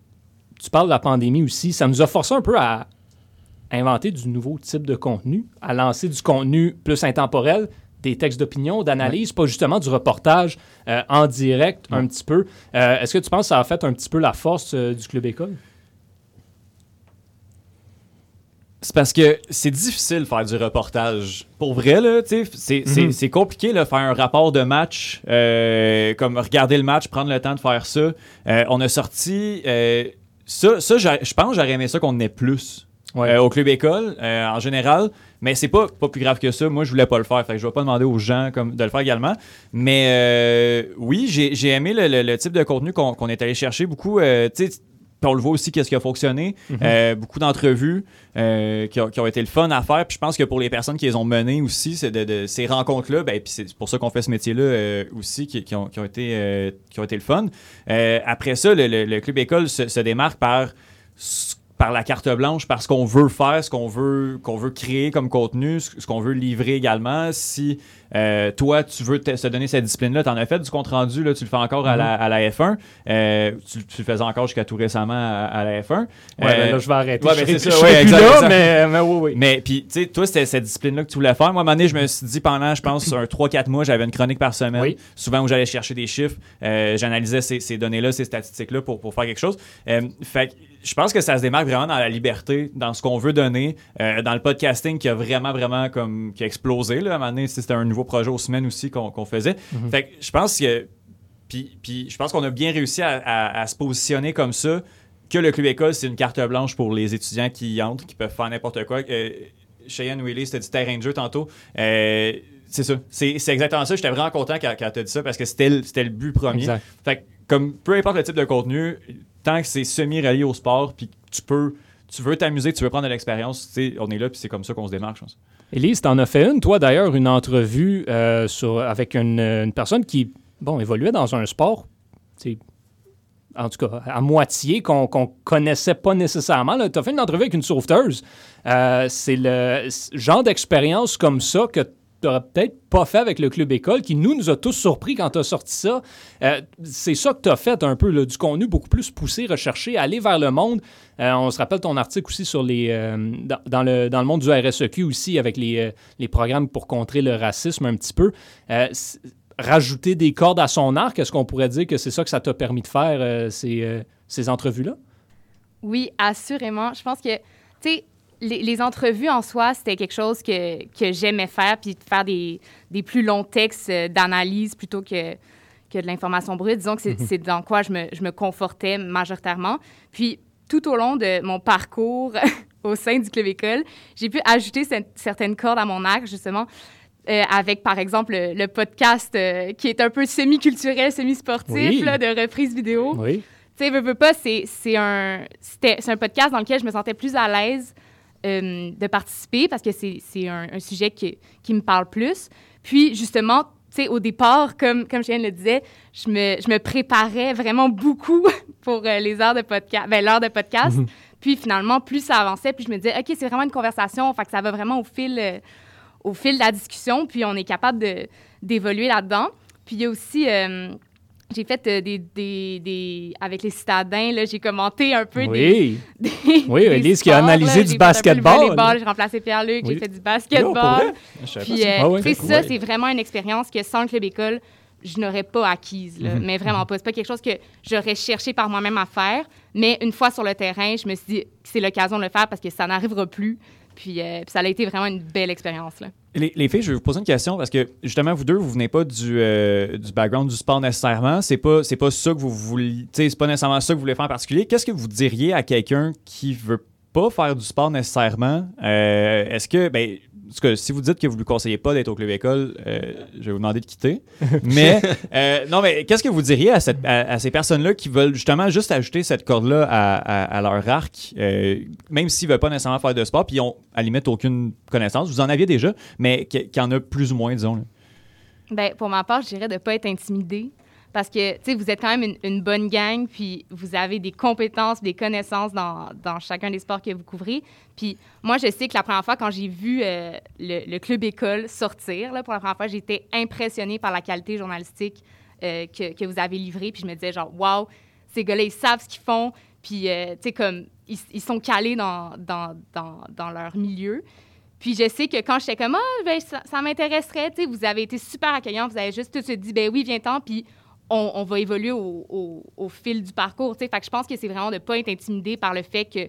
tu parles de la pandémie aussi. Ça nous a forcé un peu à inventer du nouveau type de contenu, à lancer du contenu plus intemporel, des textes d'opinion, d'analyse, pas justement du reportage euh, en direct un petit peu. Euh, Est-ce que tu penses que ça a fait un petit peu la force euh, du Club École? C'est parce que c'est difficile de faire du reportage. Pour vrai, là, tu sais, c'est c'est compliqué de faire un rapport de match, euh, comme regarder le match, prendre le temps de faire ça. Euh, on a sorti... euh, ça, ça je pense j'aurais aimé ça qu'on en ait plus. Ouais. euh, au club école euh, en général mais c'est pas, pas plus grave que ça moi je voulais pas le faire fait que je vais pas demander aux gens comme, de le faire également mais euh, oui j'ai j'ai aimé le, le- le type de contenu qu'on qu'on est allé chercher beaucoup tu sais puis on le voit aussi qu'est-ce qui a fonctionné. Euh, beaucoup d'entrevues euh, qui, ont, qui ont été le fun à faire. Puis je pense que pour les personnes qui les ont menées aussi c'est de, de- ces rencontres là ben, puis c'est pour ça qu'on fait ce métier là aussi qui, qui ont, qui ont été euh, qui ont été le fun. Euh, après ça le, le- le club école se, se démarque par ce par la carte blanche, par ce qu'on veut faire, ce qu'on veut, qu'on veut créer comme contenu, ce, qu'on veut livrer également. Si euh, toi, tu veux te, te donner cette discipline-là, tu en as fait du compte-rendu, là, tu le fais encore à, la, à la F1. Euh, tu, tu le faisais encore jusqu'à tout récemment à, à la F1. Ouais, Euh, ben là, je vais arrêter. ouais, ben, c'est ça, ouais, exact, là, exact. mais, mais oui, oui. Mais puis, tu sais, toi, c'était cette discipline-là que tu voulais faire. Moi, à un moment donné, je me suis dit pendant, je pense, un 3-4 mois, j'avais une chronique par semaine. Oui. Souvent où j'allais chercher des chiffres, euh, j'analysais ces, ces données-là, ces statistiques-là pour, pour faire quelque chose. Euh, fait que je pense que ça se démarque vraiment dans la liberté, dans ce qu'on veut donner, euh, dans le podcasting qui a vraiment, vraiment comme qui a explosé. Là, à un moment donné, c'était un nouveau projet aux semaines aussi qu'on faisait. Fait que je pense que puis, puis je pense qu'on a bien réussi à, à- à se positionner comme ça, que le club école, c'est une carte blanche pour les étudiants qui y entrent, qui peuvent faire n'importe quoi. Euh, Cheyenne Willis, c'était du terrain de jeu tantôt. Euh, c'est ça. C'est exactement ça. J'étais vraiment content quand, quand tu as dit ça parce que c'était le, c'était le but premier. Exact. Fait que, comme peu importe le type de contenu, tant que c'est semi-relié au sport, puis tu peux, tu veux t'amuser, tu veux prendre de l'expérience, on est là, puis c'est comme ça qu'on se démarque, je pense. Élise, t'en as fait une, toi d'ailleurs, une entrevue euh, sur, avec une, personne qui, bon, évoluait dans un sport, en tout cas, à moitié, qu'on qu'on connaissait pas nécessairement. Tu as fait une entrevue avec une sauveteuse. Euh, c'est le genre d'expérience comme ça que n'aurais peut-être pas fait avec le club école, qui nous, nous a tous surpris quand tu as sorti ça. Euh, c'est ça que tu as fait un peu, du contenu beaucoup plus poussé, recherché, aller vers le monde. Euh, on se rappelle ton article aussi sur les, euh, dans, dans le, dans le monde du RSEQ aussi, avec les, les programmes pour contrer le racisme un petit peu. Rajouter des cordes à son arc, est-ce qu'on pourrait dire que c'est ça que ça t'a permis de faire, ces, ces entrevues-là? Oui, assurément. Je pense que, tu sais, les, les entrevues en soi, c'était quelque chose que, que j'aimais faire, puis faire des, des plus longs textes euh, d'analyse plutôt que, que de l'information brute. Disons que c'est c'est dans quoi je me, je me confortais majoritairement. Puis, tout au long de mon parcours au sein du Club École, j'ai pu ajouter cette- certaines cordes à mon arc, justement, euh, avec, par exemple, le, le podcast euh, qui est un peu semi-culturel, semi-sportif, Oui. là, de reprise vidéo. Oui. Tu sais, veux, veux pas, c'est c'est un, c'était- c'est un podcast dans lequel je me sentais plus à l'aise euh, de participer parce que c'est un, un sujet qui, qui me parle plus. Puis, justement, tu sais, au départ, comme, comme Cheyenne le disait, je me, je me préparais vraiment beaucoup pour euh, les heures de podcast, ben, l'heure de podcast. Puis, finalement, plus ça avançait, plus je me disais, OK, c'est vraiment une conversation, fait que ça va vraiment au fil, euh, au fil de la discussion, puis on est capable d'évoluer là-dedans. Puis, il y a aussi... j'ai fait euh, des, des, des- Avec les citadins, là, j'ai commenté un peu Oui. des- Oui, des Elise qui a sports, analysé là. du basketball. J'ai remplacé Pierre-Luc, Oui. j'ai fait du Non, basketball. pas Puis, euh, Ah ouais, cool. ça, c'est vraiment une expérience que sans le club école, je n'aurais pas acquise, là. mais vraiment pas. C'est pas quelque chose que j'aurais cherché par moi-même à faire, mais une fois sur le terrain, je me suis dit que c'est l'occasion de le faire parce que ça n'arrivera plus. Puis, euh, puis ça a été vraiment une belle expérience. Là. Les, les filles, je vais vous poser une question parce que justement, vous deux, vous venez pas du, euh, du background du sport nécessairement. C'est pas, c'est pas ça que vous voulez. C'est pas nécessairement ça que vous voulez faire en particulier. Qu'est-ce que vous diriez à quelqu'un qui veut pas faire du sport nécessairement? Euh, Est-ce que, ben, en tout cas, si vous dites que vous lui conseillez pas d'être au club école, euh, je vais vous demander de quitter. Mais, euh, non, mais qu'est-ce que vous diriez à, cette- à- à ces personnes-là qui veulent justement juste ajouter cette corde-là à, à- à leur arc, euh, même s'ils veulent pas nécessairement faire de sport, puis ils ont à la limite aucune connaissance? Vous en aviez déjà, mais qu'il y en a plus ou moins, disons. là. Ben, pour ma part, je dirais de ne pas être intimidé. Parce que, tu sais, vous êtes quand même une, bonne gang, puis vous avez des compétences, des connaissances dans, chacun des sports que vous couvrez. Puis moi, je sais que la première fois, quand j'ai vu euh, le, club école sortir, pour la première fois, j'étais impressionnée par la qualité journalistique euh, que, vous avez livrée. Puis je me disais, genre, waouh, ces gars-là, ils savent ce qu'ils font. Puis, euh, tu sais, comme, ils, sont calés dans, leur milieu. Puis je sais que quand j'étais comme, ah, ben, ça, m'intéresserait, tu sais, vous avez été super accueillants, vous avez juste tout de suite dit, ben oui, viens-t'en, puis on, on va évoluer au, au- au fil du parcours, tu sais. Fait que je pense que c'est vraiment de ne pas être intimidé par le fait que,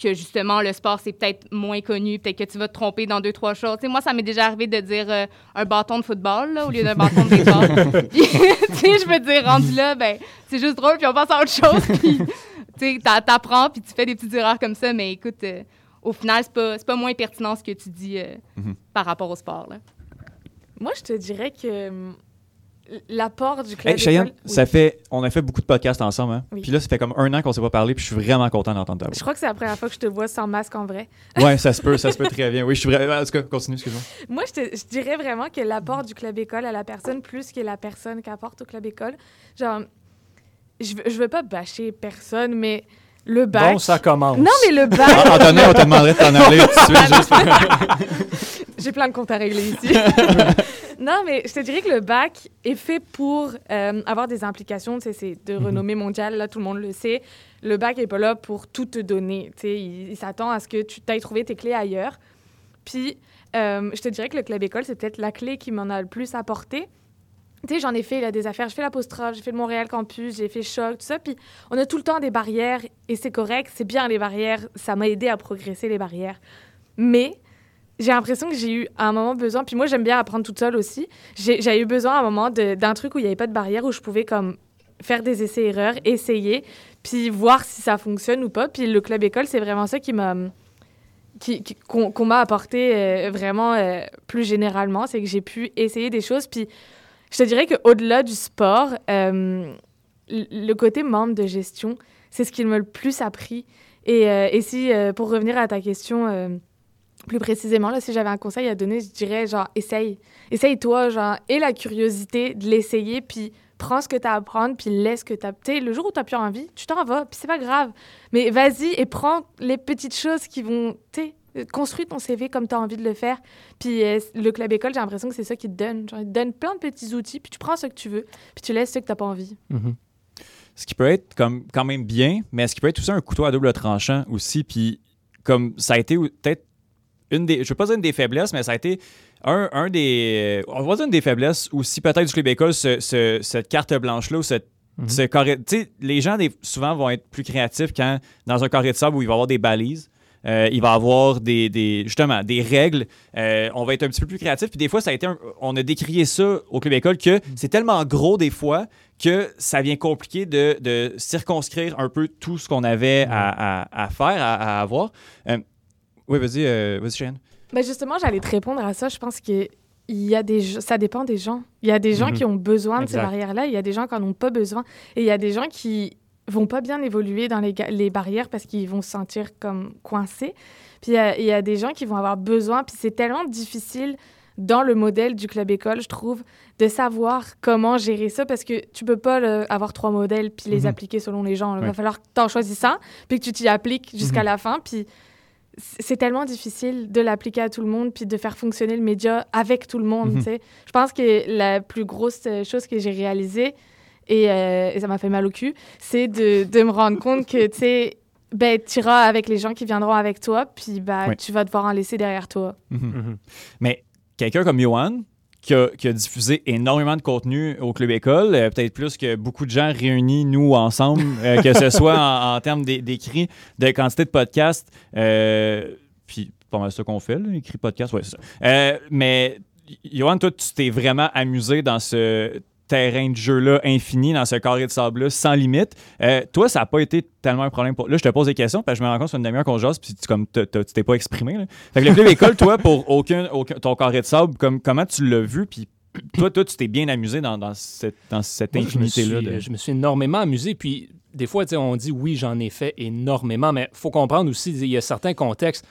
que justement, le sport, c'est peut-être moins connu, peut-être que tu vas te tromper dans deux, trois choses. Tu sais, moi, ça m'est déjà arrivé de dire euh, un bâton de football, là, au lieu d'un bâton de baseball. Puis, tu sais, je me dis, rendu là, ben, c'est juste drôle, puis on passe à autre chose, puis, tu sais, t'a- t'apprends, puis tu fais des petites erreurs comme ça, mais écoute, euh, au final, c'est pas, c'est pas moins pertinent ce que tu dis euh, Mhm. par rapport au sport, là. Moi, je te dirais que hum, l'apport du club Hey, Cheyenne, école- ça Oui. fait, on a fait beaucoup de podcasts ensemble, hein? Oui. Puis là, ça fait comme un an qu'on s'est pas parlé, puis je suis vraiment content d'entendre ta Je voix. crois que c'est la première fois que je te vois sans masque en vrai. Ouais, ça se peut, ça se peut très bien. Oui, je suis vraiment. En tout cas, continue, excuse-moi. Moi, je, te- je dirais vraiment que l'apport du club école à la personne plus que la personne qu'apporte au club école. Genre, je veux, je veux pas bâcher personne, mais le bac. Bon, ça commence. non, mais le bac. Ah, Anthony, on te demanderait de t'en aller tout de suite. juste. J'ai plein de comptes à régler ici. Non, mais je te dirais que le bac est fait pour euh, avoir des implications. C'est de renommée mondiale, là, tout le monde le sait. Le bac n'est pas là pour tout te donner. Il, il s'attend à ce que tu t'ailles trouver tes clés ailleurs. Puis, euh, je te dirais que le club école, c'est peut-être la clé qui m'en a le plus apporté. Tu sais, j'en ai fait là, des affaires. J'ai fait l'apostrophe, j'ai fait le Montréal Campus, j'ai fait Choc, tout ça. Puis, on a tout le temps des barrières et c'est correct. C'est bien les barrières. Ça m'a aidé à progresser les barrières. Mais j'ai l'impression que j'ai eu à un moment besoin, puis moi j'aime bien apprendre toute seule aussi, j'ai eu besoin à un moment d'un truc où il n'y avait pas de barrière, où je pouvais comme faire des essais-erreurs, essayer, puis voir si ça fonctionne ou pas. Puis le club école, c'est vraiment ça qui m'a qui- qui- qu'on qu'on m'a apporté euh, vraiment euh, plus généralement, c'est que j'ai pu essayer des choses. Puis je te dirais qu'au-delà du sport, euh, le côté membre de gestion, c'est ce qui m'a le plus appris. Et, si, pour revenir à ta question plus précisément, là, si j'avais un conseil à donner, je dirais genre, essaye. Essaye-toi, genre, et la curiosité de l'essayer, puis prends ce que tu as à apprendre, puis laisse que tu as. Tu sais, le jour où tu plus envie, tu t'en vas, puis c'est pas grave. Mais vas-y et prends les petites choses qui vont, tu sais, Euh, Construis ton CV comme tu as envie de le faire. Puis euh, le club école, j'ai l'impression que c'est ça qui te donne. Genre, il te donne plein de petits outils, puis tu prends ce que tu veux, puis tu laisses ce que tu n'as pas envie. Mhm. Ce qui peut être comme quand même bien, mais ce qui peut être aussi un couteau à double tranchant aussi. Puis comme ça a été peut-être une des, je veux pas dire une des faiblesses, mais ça a été un, un des, on va dire une des faiblesses aussi peut-être du club école, ce- ce- cette carte blanche là ou cette Mhm. les gens des- souvent vont être plus créatifs quand dans un carré de sable où il va y avoir des balises. euh, il va y avoir des, des- justement des règles. euh, on va être un petit peu plus créatif. Puis des fois, ça a été un- on a décrié ça au Club École que c'est tellement gros des fois que ça vient compliqué de, de circonscrire un peu tout ce qu'on avait à, à- à faire, à, à avoir. Euh, oui, vas-y, euh, vas-y, Cheyenne. Ben justement, j'allais te répondre à ça. Je pense que il y a des ça dépend des gens. Il y a des gens Mhm. qui ont besoin de ces barrières-là, il y a des gens qui n'en ont pas besoin. Et il y a des gens qui vont pas bien évoluer dans les, les barrières parce qu'ils vont se sentir comme coincés. Puis il y a- il y, a des gens qui vont avoir besoin. Puis c'est tellement difficile dans le modèle du club école, je trouve, de savoir comment gérer ça parce que tu peux pas avoir trois modèles puis les Mhm. appliquer selon les gens. Il va falloir que tu en choisisses un puis que tu t'y appliques jusqu'à Mhm. la fin. Puis c'est tellement difficile de l'appliquer à tout le monde puis de faire fonctionner le média avec tout le monde. Mhm. tu sais. Je pense que la plus grosse euh, chose que j'ai réalisée, et, euh, et ça m'a fait mal au cul, c'est de, de me rendre compte que, tu sais, ben, tu iras avec les gens qui viendront avec toi, puis ben, tu vas devoir en laisser derrière toi. Mhm. Mais quelqu'un comme Johan, qui a, qui a diffusé énormément de contenu au Club École, euh, peut-être plus que beaucoup de gens réunis, nous, ensemble, euh, que ce soit en, en termes d'é- d'écrits, de quantité de podcasts, euh, puis pas mal ça qu'on fait, là, écrit podcast, ouais, c'est ça. Euh, mais Johan, toi, tu t'es vraiment amusé dans ce terrain de jeu-là infini, dans ce carré de sable-là, sans limite. Euh, toi, ça n'a pas été tellement un problème pour... Là, je te pose des questions, parce que je me rends compte que c'est une demi-heure qu'on jase, puis tu, comme, tu t'es pas exprimé. là. Fait que le club école, toi, pour aucun, aucun- ton carré de sable, comme, comment tu l'as vu, puis toi, toi, tu t'es bien amusé dans, dans cette, dans je infinité-là. de- Je me suis énormément amusé. Puis, des fois, on dit oui, j'en ai fait énormément, mais faut comprendre aussi, il y a certains contextes.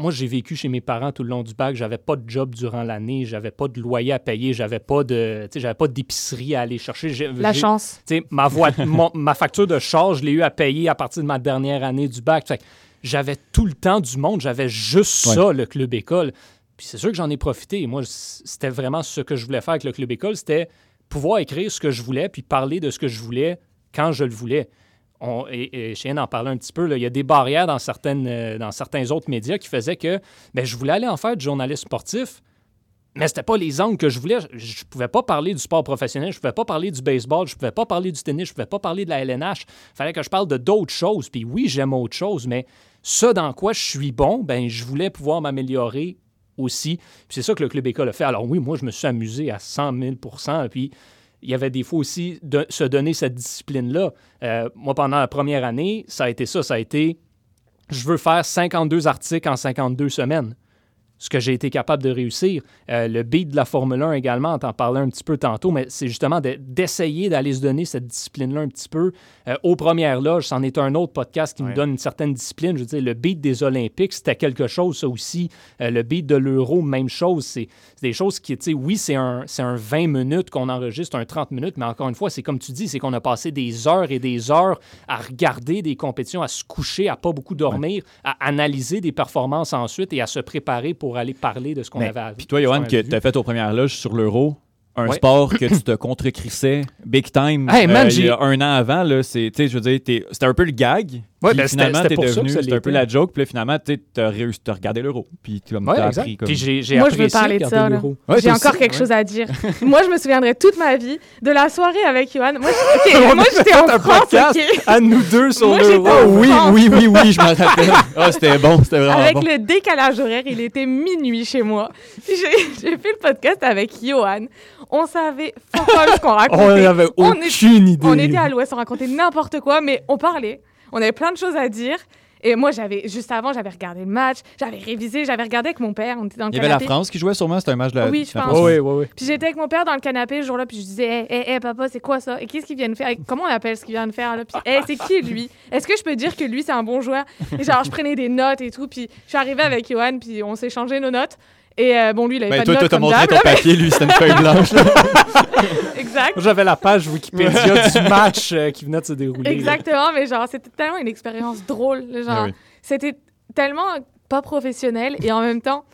Moi, j'ai vécu chez mes parents tout le long du bac. J'avais pas de job durant l'année. J'avais pas de loyer à payer. J'avais pas de, tu sais, j'avais pas d'épicerie à aller chercher. La chance. tu sais, ma, mon- ma facture de charge, je l'ai eu à payer à partir de ma dernière année du bac. J'avais tout le temps du monde. J'avais juste Ouais. ça, le club école. Puis c'est sûr que j'en ai profité. Moi, c'était vraiment ce que je voulais faire avec le club école. C'était pouvoir écrire ce que je voulais puis parler de ce que je voulais quand je le voulais. Et, et en parlait un petit peu. là, Il y a des barrières dans, certaines, euh, dans certains autres médias qui faisaient que ben, je voulais aller en faire du journaliste sportif, mais c'était pas les angles que je voulais. Je, je pouvais pas parler du sport professionnel, je pouvais pas parler du baseball, je pouvais pas parler du tennis, je pouvais pas parler de la LNH. fallait que je parle de d'autres choses. Puis oui, j'aime autre chose, mais ça dans quoi je suis bon, ben je voulais pouvoir m'améliorer aussi. Puis c'est ça que le club école a fait. Alors oui, moi je me suis amusé à 100 000% Puis il y avait des fois aussi de se donner cette discipline-là. Euh, moi, pendant la première année, ça a été ça. Ça a été, je veux faire 52 articles en 52 semaines. Ce que j'ai été capable de réussir. Euh, le beat de la Formule 1 également, on t'en parlait un petit peu tantôt, mais c'est justement de- d'essayer d'aller se donner cette discipline-là un petit peu. Euh, aux premières loges, c'en est un autre podcast qui Ouais. nous donne une certaine discipline. Je veux dire, le beat des Olympiques, c'était quelque chose, ça aussi. Euh, le beat de l'Euro, même chose. C'est des choses qui, tu sais, oui, c'est un, c'est un 20 minutes qu'on enregistre, un 30 minutes, mais encore une fois, c'est comme tu dis, c'est qu'on a passé des heures et des heures à regarder des compétitions, à se coucher, à pas beaucoup dormir, à analyser des performances ensuite et à se préparer pour aller parler de ce qu'on avait Puis toi, Johan, que tu as fait aux premières loges sur l'euro, un Ouais. sport que tu te contre-crissais big time Hey, man, euh, il y a un an avant, là, c'est, tu sais, je veux dire, c'était un peu le gag. Ouais, puis ben, finalement, c'était t'es devenu, c'était un peu la joke, puis là, finalement, tu as réussi, t'as regardé l'euro, puis tu Ouais, as appris comme... Puis j'ai, j'ai Moi, je veux parler de ça. Ouais, J'ai encore quelque ouais. chose à dire. moi, je me souviendrai toute ma vie de la soirée avec Johan. Moi, j'étais en un France, podcast ok? à nous deux sur Moi, l'euro. en oui, oui, oui, oui, je m'en rappelle. Ah, c'était bon, c'était vraiment Avec bon. le décalage horaire, il était minuit chez moi. J'ai j'ai fait le podcast avec Johan. On savait all ce qu'on racontait. On n'avait On aucune idée. On était à l'ouest, on racontait n'importe quoi, mais on parlait. On avait plein de choses à dire. Et moi, j'avais juste avant, j'avais regardé le match, j'avais révisé, j'avais regardé avec mon père. On était dans le Il y avait la. France qui jouait sûrement, c'était un match de la Oui, je la pense. France. Oui, oui, oui. Puis j'étais avec mon père dans le canapé ce jour-là, puis je disais, hé, hé, hé, papa, c'est quoi ça? Et qu'est-ce qu'il vient de faire? Comment on appelle ce qu'il vient de faire? Là? Puis, hé, c'est qui lui? Est-ce que je peux dire que lui, c'est un bon joueur? Et genre, je prenais des notes et tout, puis je suis arrivée avec Johan, puis on s'est changé nos notes. Et euh, bon, lui, il avait Ben, pas toi, de toi, notes t'as comme montré ton là, papier, lui, c'était une feuille blanche. là. Exact. J'avais la page Wikipédia du match euh, qui venait de se dérouler. là. Exactement, mais genre, c'était tellement une expérience drôle. là, Genre, Ah oui. c'était tellement pas professionnel et en même temps,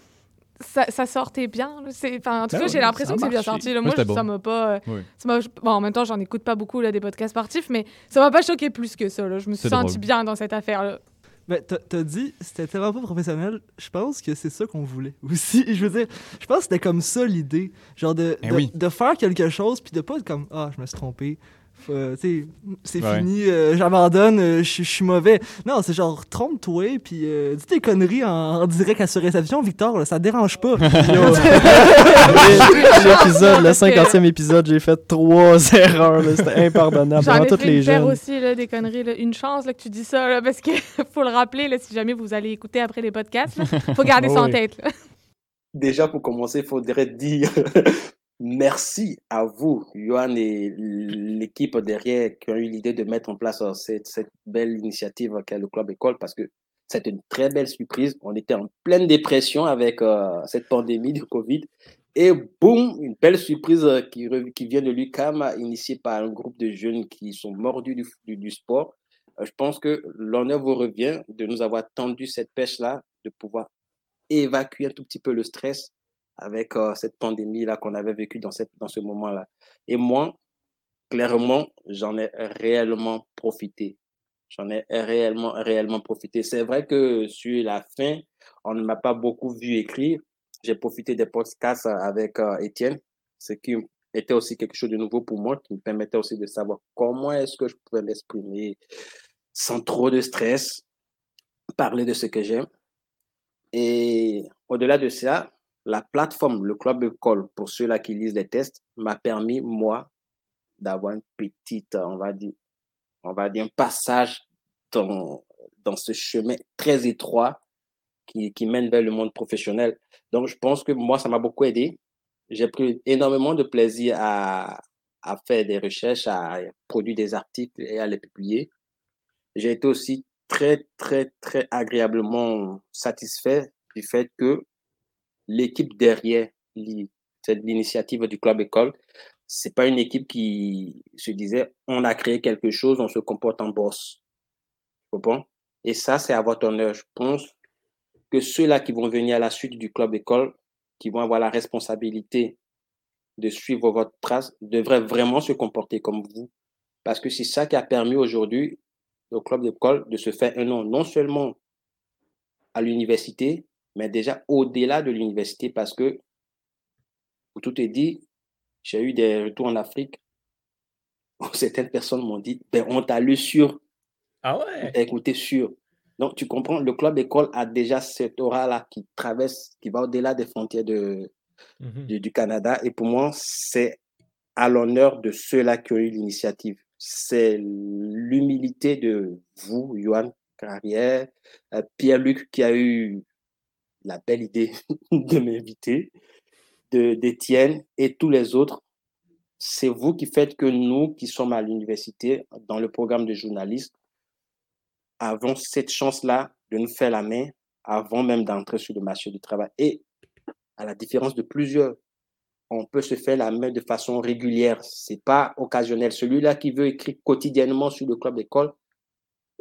ça, ça sortait bien. là. Enfin, en tout Ben cas, oui, j'ai l'impression que c'est bien sorti. là. Moi, je- bon. ça m'a pas. euh, Oui. ça m'a- bon, en même temps, j'en écoute pas beaucoup là, des podcasts sportifs, mais ça m'a pas choqué plus que ça. là. Je me suis sentie drôle. bien dans cette affaire-là. Ben, t'as- dit, c'était tellement pas professionnel. Je pense que c'est ça qu'on voulait aussi. Je veux dire, je pense que c'était comme ça l'idée. Genre de, Ben de, oui. de faire quelque chose, puis de pas être comme Ah, je me suis trompé. Euh, c'est Ouais. fini, euh, j'abandonne, euh, je suis mauvais. Non, c'est genre, trompe-toi, puis euh, dis tes conneries en, en direct à sur réception, Victor, là, ça te dérange pas. L'épisode, le 50e épisode, j'ai fait trois erreurs. C'était impardonnable J'en devant ai toutes les jeunes. aussi, là, des conneries. là. Une chance là, que tu dis ça, là, parce que faut le rappeler, là, si jamais vous allez écouter après les podcasts, il faut garder ça en Oui. tête. là. Déjà, pour commencer, il faudrait dire merci à vous, Johan et l'équipe derrière qui ont eu l'idée de mettre en place euh, cette, belle initiative qu'est le Club École parce que c'est une très belle surprise. On était en pleine dépression avec euh, cette pandémie du Covid. Et boum, une belle surprise euh, qui, vient de l'UCAM, initiée par un groupe de jeunes qui sont mordus du, du, sport. Je pense que l'honneur vous revient de nous avoir tendu cette pêche-là, de pouvoir évacuer un tout petit peu le stress avec euh, cette pandémie-là qu'on avait vécue dans, cette, dans ce moment-là. Et moi, clairement, j'en ai réellement profité. J'en ai réellement, réellement profité. C'est vrai que sur la fin, on ne m'a pas beaucoup vu écrire. J'ai profité des podcasts avec euh, Étienne, ce qui était aussi quelque chose de nouveau pour moi, qui me permettait aussi de savoir comment est-ce que je pouvais m'exprimer sans trop de stress, parler de ce que j'aime. Et au-delà de ça, la plateforme, le club école, pour ceux-là qui lisent les tests, m'a permis, moi, d'avoir une petite, euh, on va dire, on va dire un passage dans, dans ce chemin très étroit qui, qui mène vers le monde professionnel. Donc, je pense que moi, ça m'a beaucoup aidé. J'ai pris énormément de plaisir à, à faire des recherches, à produire des articles et à les publier. J'ai été aussi très, très, très agréablement satisfait du fait que l'équipe derrière l'initiative du club école, c'est pas une équipe qui se disait on a créé quelque chose, on se comporte en boss. Comprends? Et ça, c'est à votre honneur. Je pense que ceux-là qui vont venir à la suite du club école, qui vont avoir la responsabilité de suivre votre trace, devraient vraiment se comporter comme vous. Parce que c'est ça qui a permis aujourd'hui au club d'école de se faire un nom, non seulement à l'université, mais déjà au-delà de l'université, parce que, pour tout est dit, j'ai eu des retours en Afrique où certaines personnes m'ont dit, ben, on t'a lu sur, Ah ouais? écouté sur. Donc, tu comprends, le club école a déjà cette aura-là qui traverse, qui va au-delà des frontières de, Mhm. du, du Canada. Et pour moi, c'est à l'honneur de ceux-là qui ont eu l'initiative. C'est l'humilité de vous, Johan Carrière, euh, Pierre-Luc qui a eu la belle idée de m'inviter, d'Étienne et tous les autres. C'est vous qui faites que nous, qui sommes à l'université, dans le programme de journalisme, avons cette chance-là de nous faire la main avant même d'entrer sur le marché du travail. Et à la différence de plusieurs, on peut se faire la main de façon régulière. C'est pas occasionnel. Celui-là qui veut écrire quotidiennement sur le club d'école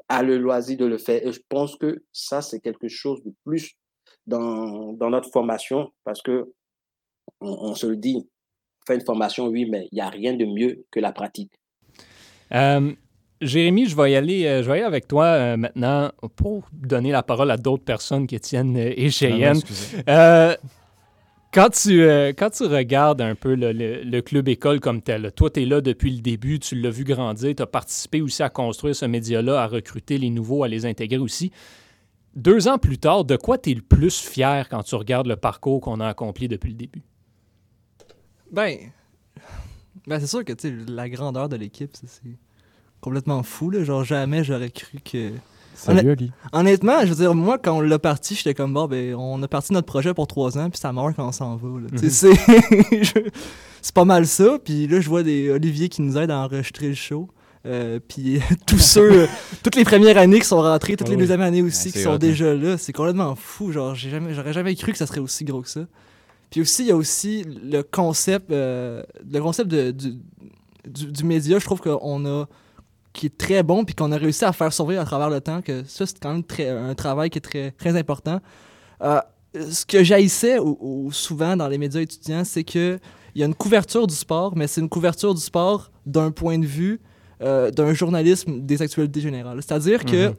a le loisir de le faire. Et je pense que ça, c'est quelque chose de plus dans, dans notre formation parce que on, on se le dit, faire une formation, oui, mais il n'y a rien de mieux que la pratique. Euh, Jérémy, je vais y aller, euh, je vais y aller avec toi euh, maintenant pour donner la parole à d'autres personnes qu'Étienne euh, et Ah non, Cheyenne. excusez. Quand, tu, euh, quand tu regardes un peu le, le- le club école comme tel, toi, tu es là depuis le début, tu l'as vu grandir, tu as participé aussi à construire ce média-là, à recruter les nouveaux, à les intégrer aussi. Deux ans plus tard, de quoi tu es le plus fier quand tu regardes le parcours qu'on a accompli depuis le début? Ben, ben c'est sûr que tu sais, la grandeur de l'équipe, c'est complètement fou. Là. Genre, jamais j'aurais cru que. Salut, Ali. Honnêtement, je veux dire, moi, quand on l'a parti, j'étais comme, bon, ben, on a parti notre projet pour trois ans, puis ça meurt quand on s'en va. sais, c'est je- pas mal ça. Puis là, je vois des Olivier qui nous aident à enregistrer le show. Euh, puis tous ceux, euh, toutes les premières années qui sont rentrées, toutes Ah les deuxièmes années aussi Ouais, qui sont hein. déjà là, c'est complètement fou. Genre, j'ai jamais, j'aurais jamais cru que ça serait aussi gros que ça. Puis aussi, il y a aussi le concept, euh, le concept de, du, du, du média. Je trouve qu'on a qui est très bon, puis qu'on a réussi à faire survivre à travers le temps, que ça, c'est quand même très, un travail qui est très, très important. Euh, ce que j'haïssais ou, ou souvent dans les médias étudiants, c'est que il y a une couverture du sport, mais c'est une couverture du sport d'un point de vue euh, d'un journalisme des actualités générales. C'est-à-dire que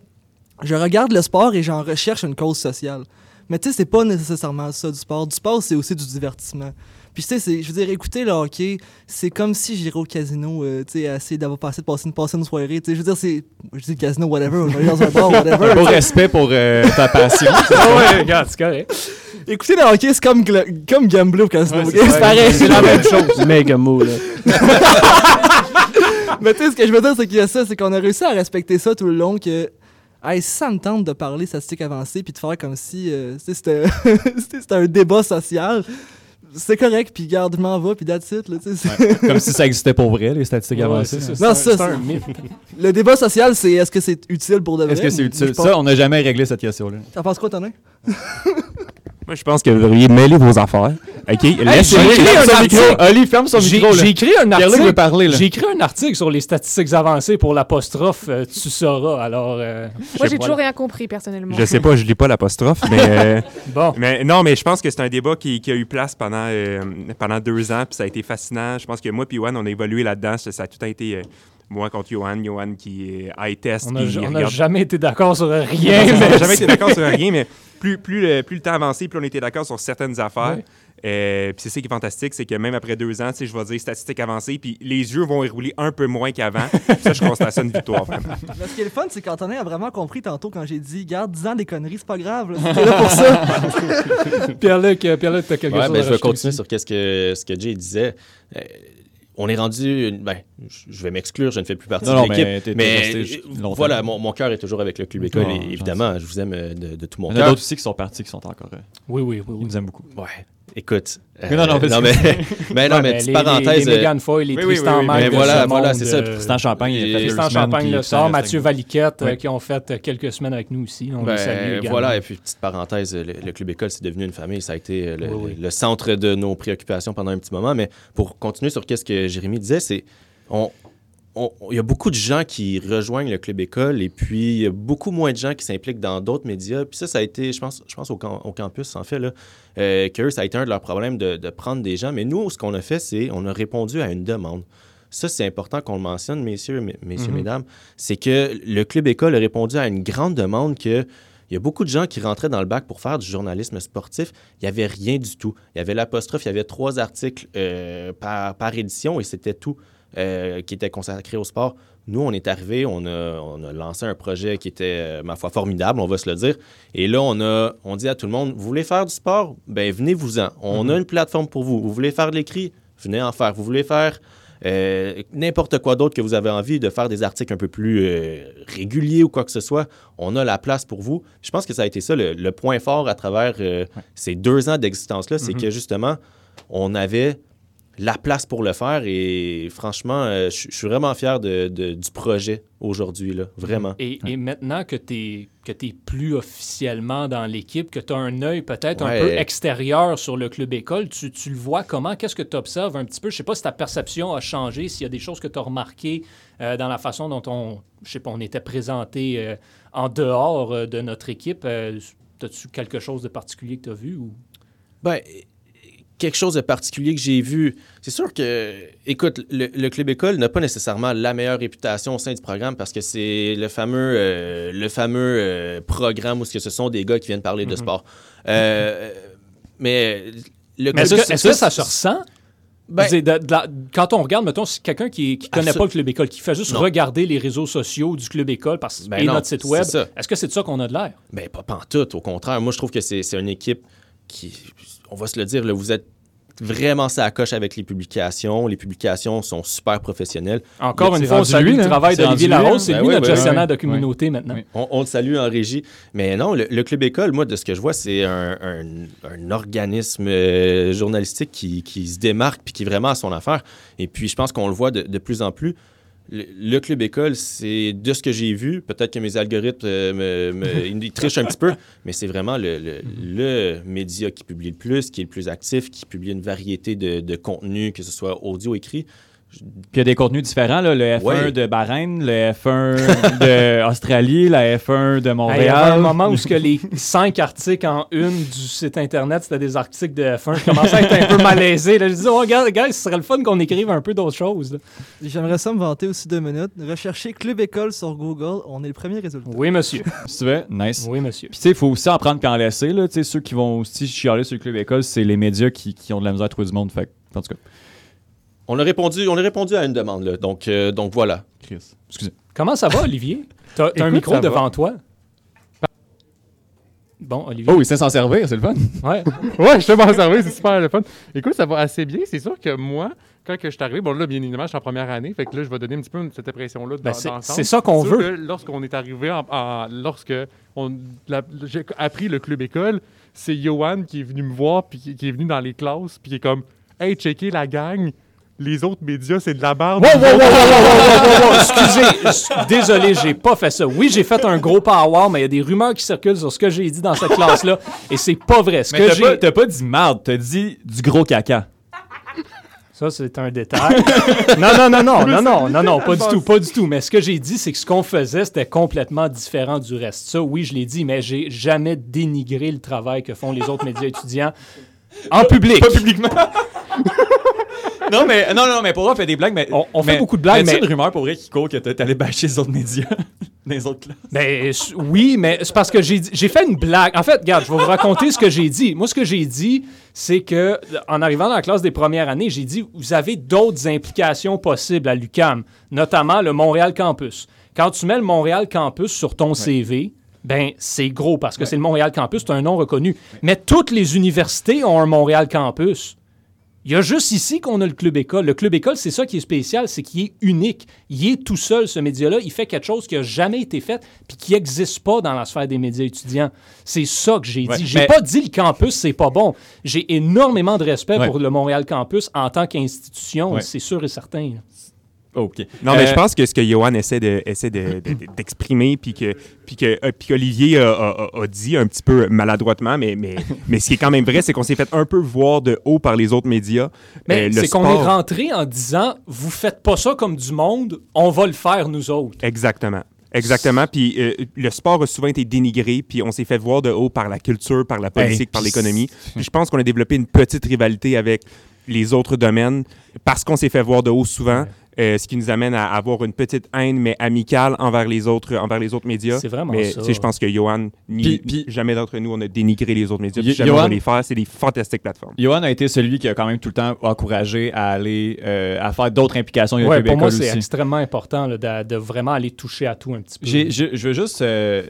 je regarde le sport et j'en recherche une cause sociale. Mais tu sais, c'est pas nécessairement ça du sport. Du sport, c'est aussi du divertissement. Puis tu sais, je veux dire, écouter le hockey, c'est comme si j'irais au casino, euh, tu sais, essayer d'avoir passé de passer une, passer une soirée. Tu sais, je veux dire, c'est. Je dis le casino, whatever, on va aller dans un bar, whatever. Beau respect pour euh, ta passion. Ouais, regarde, c'est correct. Écouter le hockey, c'est comme, comme gambler au casino. Ouais, c'est c'est pareil. C'est la même chose. Méga mot, là. Mais tu sais, ce que je veux dire, c'est qu'il y a ça, c'est qu'on a réussi à respecter ça tout le long que. Hey, si ça me tente de parler statistique avancée puis de faire comme si euh, tu sais, c'était un débat social, c'est correct, puis garde, je m'en vais, puis that's it. Là, tu sais, c'est- Comme si ça existait pour vrai, les statistiques Ouais, avancées. c'est ça, Non, c'est un- ça, c'est un mythe. Le débat social, c'est est-ce que c'est utile pour de vrai? Est-ce que c'est utile? Ça, on n'a jamais réglé cette question-là. T'en penses quoi, Tonin? Moi, je pense que vous devriez mêler vos affaires. OK? Laissez- j'ai écrit un article. Oli, ferme son J'ai micro. j'ai écrit un article. veut parler, là. J'ai écrit un article sur les statistiques avancées pour l'apostrophe euh, tu sauras. Alors, euh, Moi, j'ai toujours rien compris, personnellement. Je sais pas, je lis pas l'apostrophe, mais, euh, Bon, mais non, mais je pense que c'est un débat qui, qui a eu place pendant, euh, pendant deux ans, puis ça a été fascinant. Je pense que moi puis Johan, on a évolué là-dedans. Ça, ça a tout été euh, moi contre Johan, Johan qui est high test. on n'a jamais été d'accord sur rien. on n'a jamais été d'accord sur rien, mais plus, plus, le, plus le temps avançait, plus on était d'accord sur certaines affaires. Euh, puis c'est ça qui est fantastique, c'est que même après deux ans, je vais dire statistiques avancées, puis les yeux vont y rouler un peu moins qu'avant. ça, je constate ça une victoire, vraiment. Mais ce qui est le fun, c'est qu'Antonin a vraiment compris tantôt quand j'ai dit Garde, 10 ans des conneries, c'est pas grave. là. Là pour ça. Pierre-Luc, euh, Pierre-Luc, t'as quelque Ouais, chose ben, à je vais continuer aussi? sur qu'est-ce que, ce que Jay disait. Euh, on est rendu. Ben, je vais m'exclure, je ne fais plus partie Non, de l'équipe. mais Mais voilà, mon, mon cœur est toujours avec le club école. Et j'en évidemment, je vous aime euh, de, de tout mon Il y en a cœur. d'autres aussi qui sont partis, qui sont encore. euh, Oui, oui, oui. Ils oui. nous aiment beaucoup. Ouais, écoute. euh, Non, non, non, mais, mais non, Ouais, mais petite les- parenthèse. Les, euh, les Megan Foy, les oui, Tristan oui, mais voilà, ce voilà, c'est ça. euh, Tristan Champagne, il a fait deux Tristan semaines, Champagne le sort, Mathieu Valiquette, euh, qui ont fait euh, quelques semaines avec nous aussi. On les Ben, salue également. voilà, et puis petite parenthèse, le, le club école, c'est devenu une famille. Ça a été euh, le, Oui, oui. le centre de nos préoccupations pendant un petit moment. Mais pour continuer sur ce que Jérémy disait, c'est on- il y a beaucoup de gens qui rejoignent le club école et puis il y a beaucoup moins de gens qui s'impliquent dans d'autres médias. Puis ça, ça a été, je pense, je pense au, cam- au campus, en fait, là, euh, que ça a été un de leurs problèmes de, de prendre des gens. Mais nous, ce qu'on a fait, c'est on a répondu à une demande. Ça, c'est important qu'on le mentionne, messieurs, mes- messieurs, Mhm. mesdames. C'est que le club école a répondu à une grande demande que il y a beaucoup de gens qui rentraient dans le bac pour faire du journalisme sportif. Il n'y avait rien du tout. Il y avait l'apostrophe, il y avait trois articles euh, par, par édition et c'était tout euh, qui était consacré au sport. Nous, on est arrivé, on a, on a lancé un projet qui était, euh, ma foi, formidable, on va se le dire. Et là, on a on dit à tout le monde, vous voulez faire du sport? Ben, venez-vous-en. On a une plateforme pour vous. Vous voulez faire de l'écrit? Venez en faire. Vous voulez faire euh, n'importe quoi d'autre que vous avez envie de faire des articles un peu plus euh, réguliers ou quoi que ce soit, on a la place pour vous. Je pense que ça a été ça le, le point fort à travers euh, ces deux ans d'existence-là, c'est que justement, on avait la place pour le faire et franchement, euh, je suis vraiment fier de- de- du projet aujourd'hui, là, vraiment. Et, et maintenant que tu es, plus officiellement dans l'équipe, que tu as un œil peut-être un peu extérieur sur le club école, tu, tu le vois comment? Qu'est-ce que tu observes un petit peu? Je sais pas si ta perception a changé, s'il y a des choses que tu as remarquées euh, dans la façon dont on, je sais pas, on était présenté euh, en dehors euh, de notre équipe. Euh, As-tu quelque chose de particulier que tu as vu? Ou... Ben, quelque chose de particulier que j'ai vu, c'est sûr que, écoute, le, le club école n'a pas nécessairement la meilleure réputation au sein du programme parce que c'est le fameux, euh, le fameux euh, programme où ce que ce sont des gars qui viennent parler de sport. Euh, mais le Mais est-ce club- que, est-ce que ça se ressent? Ben, C'est de- de la- quand on regarde, mettons, si quelqu'un qui ne connaît pas le Club École, qui fait juste Non. regarder les réseaux sociaux du Club École parce, Ben et non, notre site web, est-ce que c'est de ça qu'on a de l'air? Ben, pas pantoute, au contraire. Moi, je trouve que c'est une équipe qui, on va se le dire, là, vous êtes vraiment ça à coche avec les publications. Les publications sont super professionnelles. Encore une fois, on salue lui, le travail C'est d'Olivier Larose. C'est Ben lui oui, notre ben gestionnaire oui. de communauté maintenant. Oui. On, on le salue en régie. Mais non, le, le Club École, moi, de ce que je vois, c'est un, un- un organisme euh, journalistique qui, qui se démarque puis qui est vraiment à son affaire. Et puis, je pense qu'on le voit de, de plus en plus. Le, Club École, c'est de ce que j'ai vu. Peut-être que mes algorithmes euh, me, me- ils trichent un petit peu, mais c'est vraiment le, le- le média qui publie le plus, qui est le plus actif, qui publie une variété de, de contenus, que ce soit audio, écrit. Puis il y a des contenus différents, là, le F1 Ouais. de Bahreïn, le F1 d'Australie, la F1 de Hey, Il y Montréal. avait un moment où ce que les cinq articles en une du site internet, c'était des articles de F1. Je commençais à être un peu malaisé. là. Je disais, oh, regarde, gars, ce serait le fun qu'on écrive un peu d'autres choses. là. J'aimerais ça me vanter aussi deux minutes. Recherchez Club École sur Google, on est le premier résultat. Oui, monsieur. Si tu veux, nice. Oui, monsieur. Puis tu sais, il faut aussi en prendre puis en laisser. Là. Tu sais, Ceux qui vont aussi chialer sur le club école, c'est les médias qui, qui ont de la misère à trouver du monde. Fait en tout cas, On a répondu, on a répondu à une demande, là. Donc, euh, donc voilà. Chris. Excusez. Comment ça va, Olivier? T'as t'as un micro devant toi? Bon, Olivier. Oh, il sait s'en servir, c'est le fun. Ouais. Ouais, je te m'en servir, c'est super le fun. Écoute, ça va assez bien. C'est sûr que moi, quand que je suis arrivé, bon là, bien évidemment, je suis en première année, fait que là, je vais donner un petit peu cette impression-là Ben, c'est- ça qu'on sûr veut. que Lorsqu'on est arrivé, en, en- lorsque on, la- j'ai appris le club école, c'est Johan qui est venu me voir, puis qui, qui est venu dans les classes, puis qui est comme, hey, checker la gang. Les autres médias, c'est de la merde. Wow, wow, wow, wow, wow, wow, wow, wow, Excusez, je- désolé, j'ai pas fait ça. Oui, j'ai fait un gros power, mais il y a des rumeurs qui circulent sur ce que j'ai dit dans cette classe-là, et c'est pas vrai. Ce Mais que t'as pas, j'ai, t'as pas dit marde, t'as dit du gros caca. ça c'est un détail. Non, non, non, non, non, non, non, non, pas du tout, pas du tout. Mais ce que j'ai dit, c'est que ce qu'on faisait, c'était complètement différent du reste. Ça, oui, je l'ai dit, mais j'ai jamais dénigré le travail que font les autres médias étudiants en public. Pas publiquement. Non, mais, non, non, mais pour vrai, on fait des blagues. Mais, On- on fait beaucoup de blagues, mais. mais- une rumeur pour vrai qui court que t'a- t'allais bâcher les autres médias dans les autres classes? Ben oui, mais c'est parce que j'ai fait une blague. En fait, regarde, je vais vous raconter ce que j'ai dit. Moi, ce que j'ai dit, c'est que en arrivant dans la classe des premières années, j'ai dit vous avez d'autres implications possibles à l'UCAM, notamment le Montréal Campus. Quand tu mets le Montréal Campus sur ton CV, ben c'est gros parce que c'est le Montréal Campus, c'est un nom reconnu. Mais toutes les universités ont un Montréal Campus. Il y a juste ici qu'on a le club école. Le club école, c'est ça qui est spécial, c'est qu'il est unique. Il est tout seul, ce média-là. Il fait quelque chose qui n'a jamais été fait puis qui n'existe pas dans la sphère des médias étudiants. C'est ça que j'ai Ouais, dit. J'ai mais- pas dit le campus, c'est pas bon. J'ai énormément de respect Ouais. pour le Montréal Campus en tant qu'institution, Ouais. c'est sûr et certain. OK. Non, mais Euh, je pense que ce que Johan essaie de- essaie de- de- de- d'exprimer, puis que puis que euh, puis qu'Olivier a, a- a- a dit un petit peu maladroitement, mais, mais, mais ce qui est quand même vrai, c'est qu'on s'est fait un peu voir de haut par les autres médias. Mais Euh, le c'est qu'on est rentré en disant vous faites pas ça comme du monde, on va le faire nous autres. Exactement. Exactement. Puis euh, le sport a souvent été dénigré, puis on s'est fait voir de haut par la culture, par la politique, Hey, par l'économie. Puis je pense qu'on a développé une petite rivalité avec les autres domaines parce qu'on s'est fait voir de haut souvent, euh, ce qui nous amène à avoir une petite haine, mais amicale envers les autres, envers les autres médias. C'est vraiment mais ça. je pense que Johan, ni Puis- puis- jamais d'entre nous, on a dénigré les autres médias. Puis jamais on va Johan- les faire. C'est des fantastiques plateformes. Johan a été celui qui a quand même tout le temps encouragé à aller euh, à faire d'autres implications. Ouais, pour moi, c'est extrêmement important là, de, de vraiment aller toucher à tout un petit peu. Je, je veux juste euh,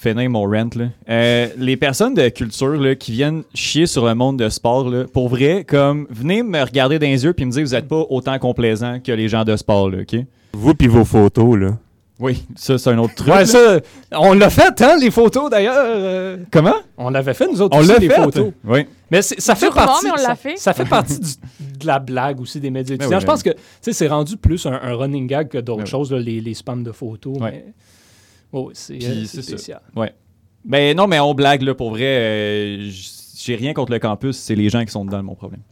finir mon rant. Là. Euh, les personnes de culture là, qui viennent chier sur le monde de sport, là, pour vrai, comme venez me regarder dans les yeux puis me dire que vous n'êtes pas autant complaisant que les gens de sport. Là, OK? Vous puis vos photos, là. Oui, ça, c'est un autre truc. Ouais, là. ça, on l'a fait, hein, les photos d'ailleurs. euh, Comment? on l'avait fait, nous autres On aussi, l'a les fait. photos. Oui. Mais c'est- ça fait partie. mais on l'a ça, fait. ça fait partie du- de la blague aussi des médias Ben étudiants. oui, Je pense que tu sais, c'est rendu plus un, un running gag que d'autres Ben oui. choses, là, les, les spams de photos. Ouais. Mais... Oh, c'est euh, c'est ça. spécial. Ben non, mais on blague, là, pour vrai. euh, J'ai rien contre le campus, c'est les gens qui sont dedans, mon problème.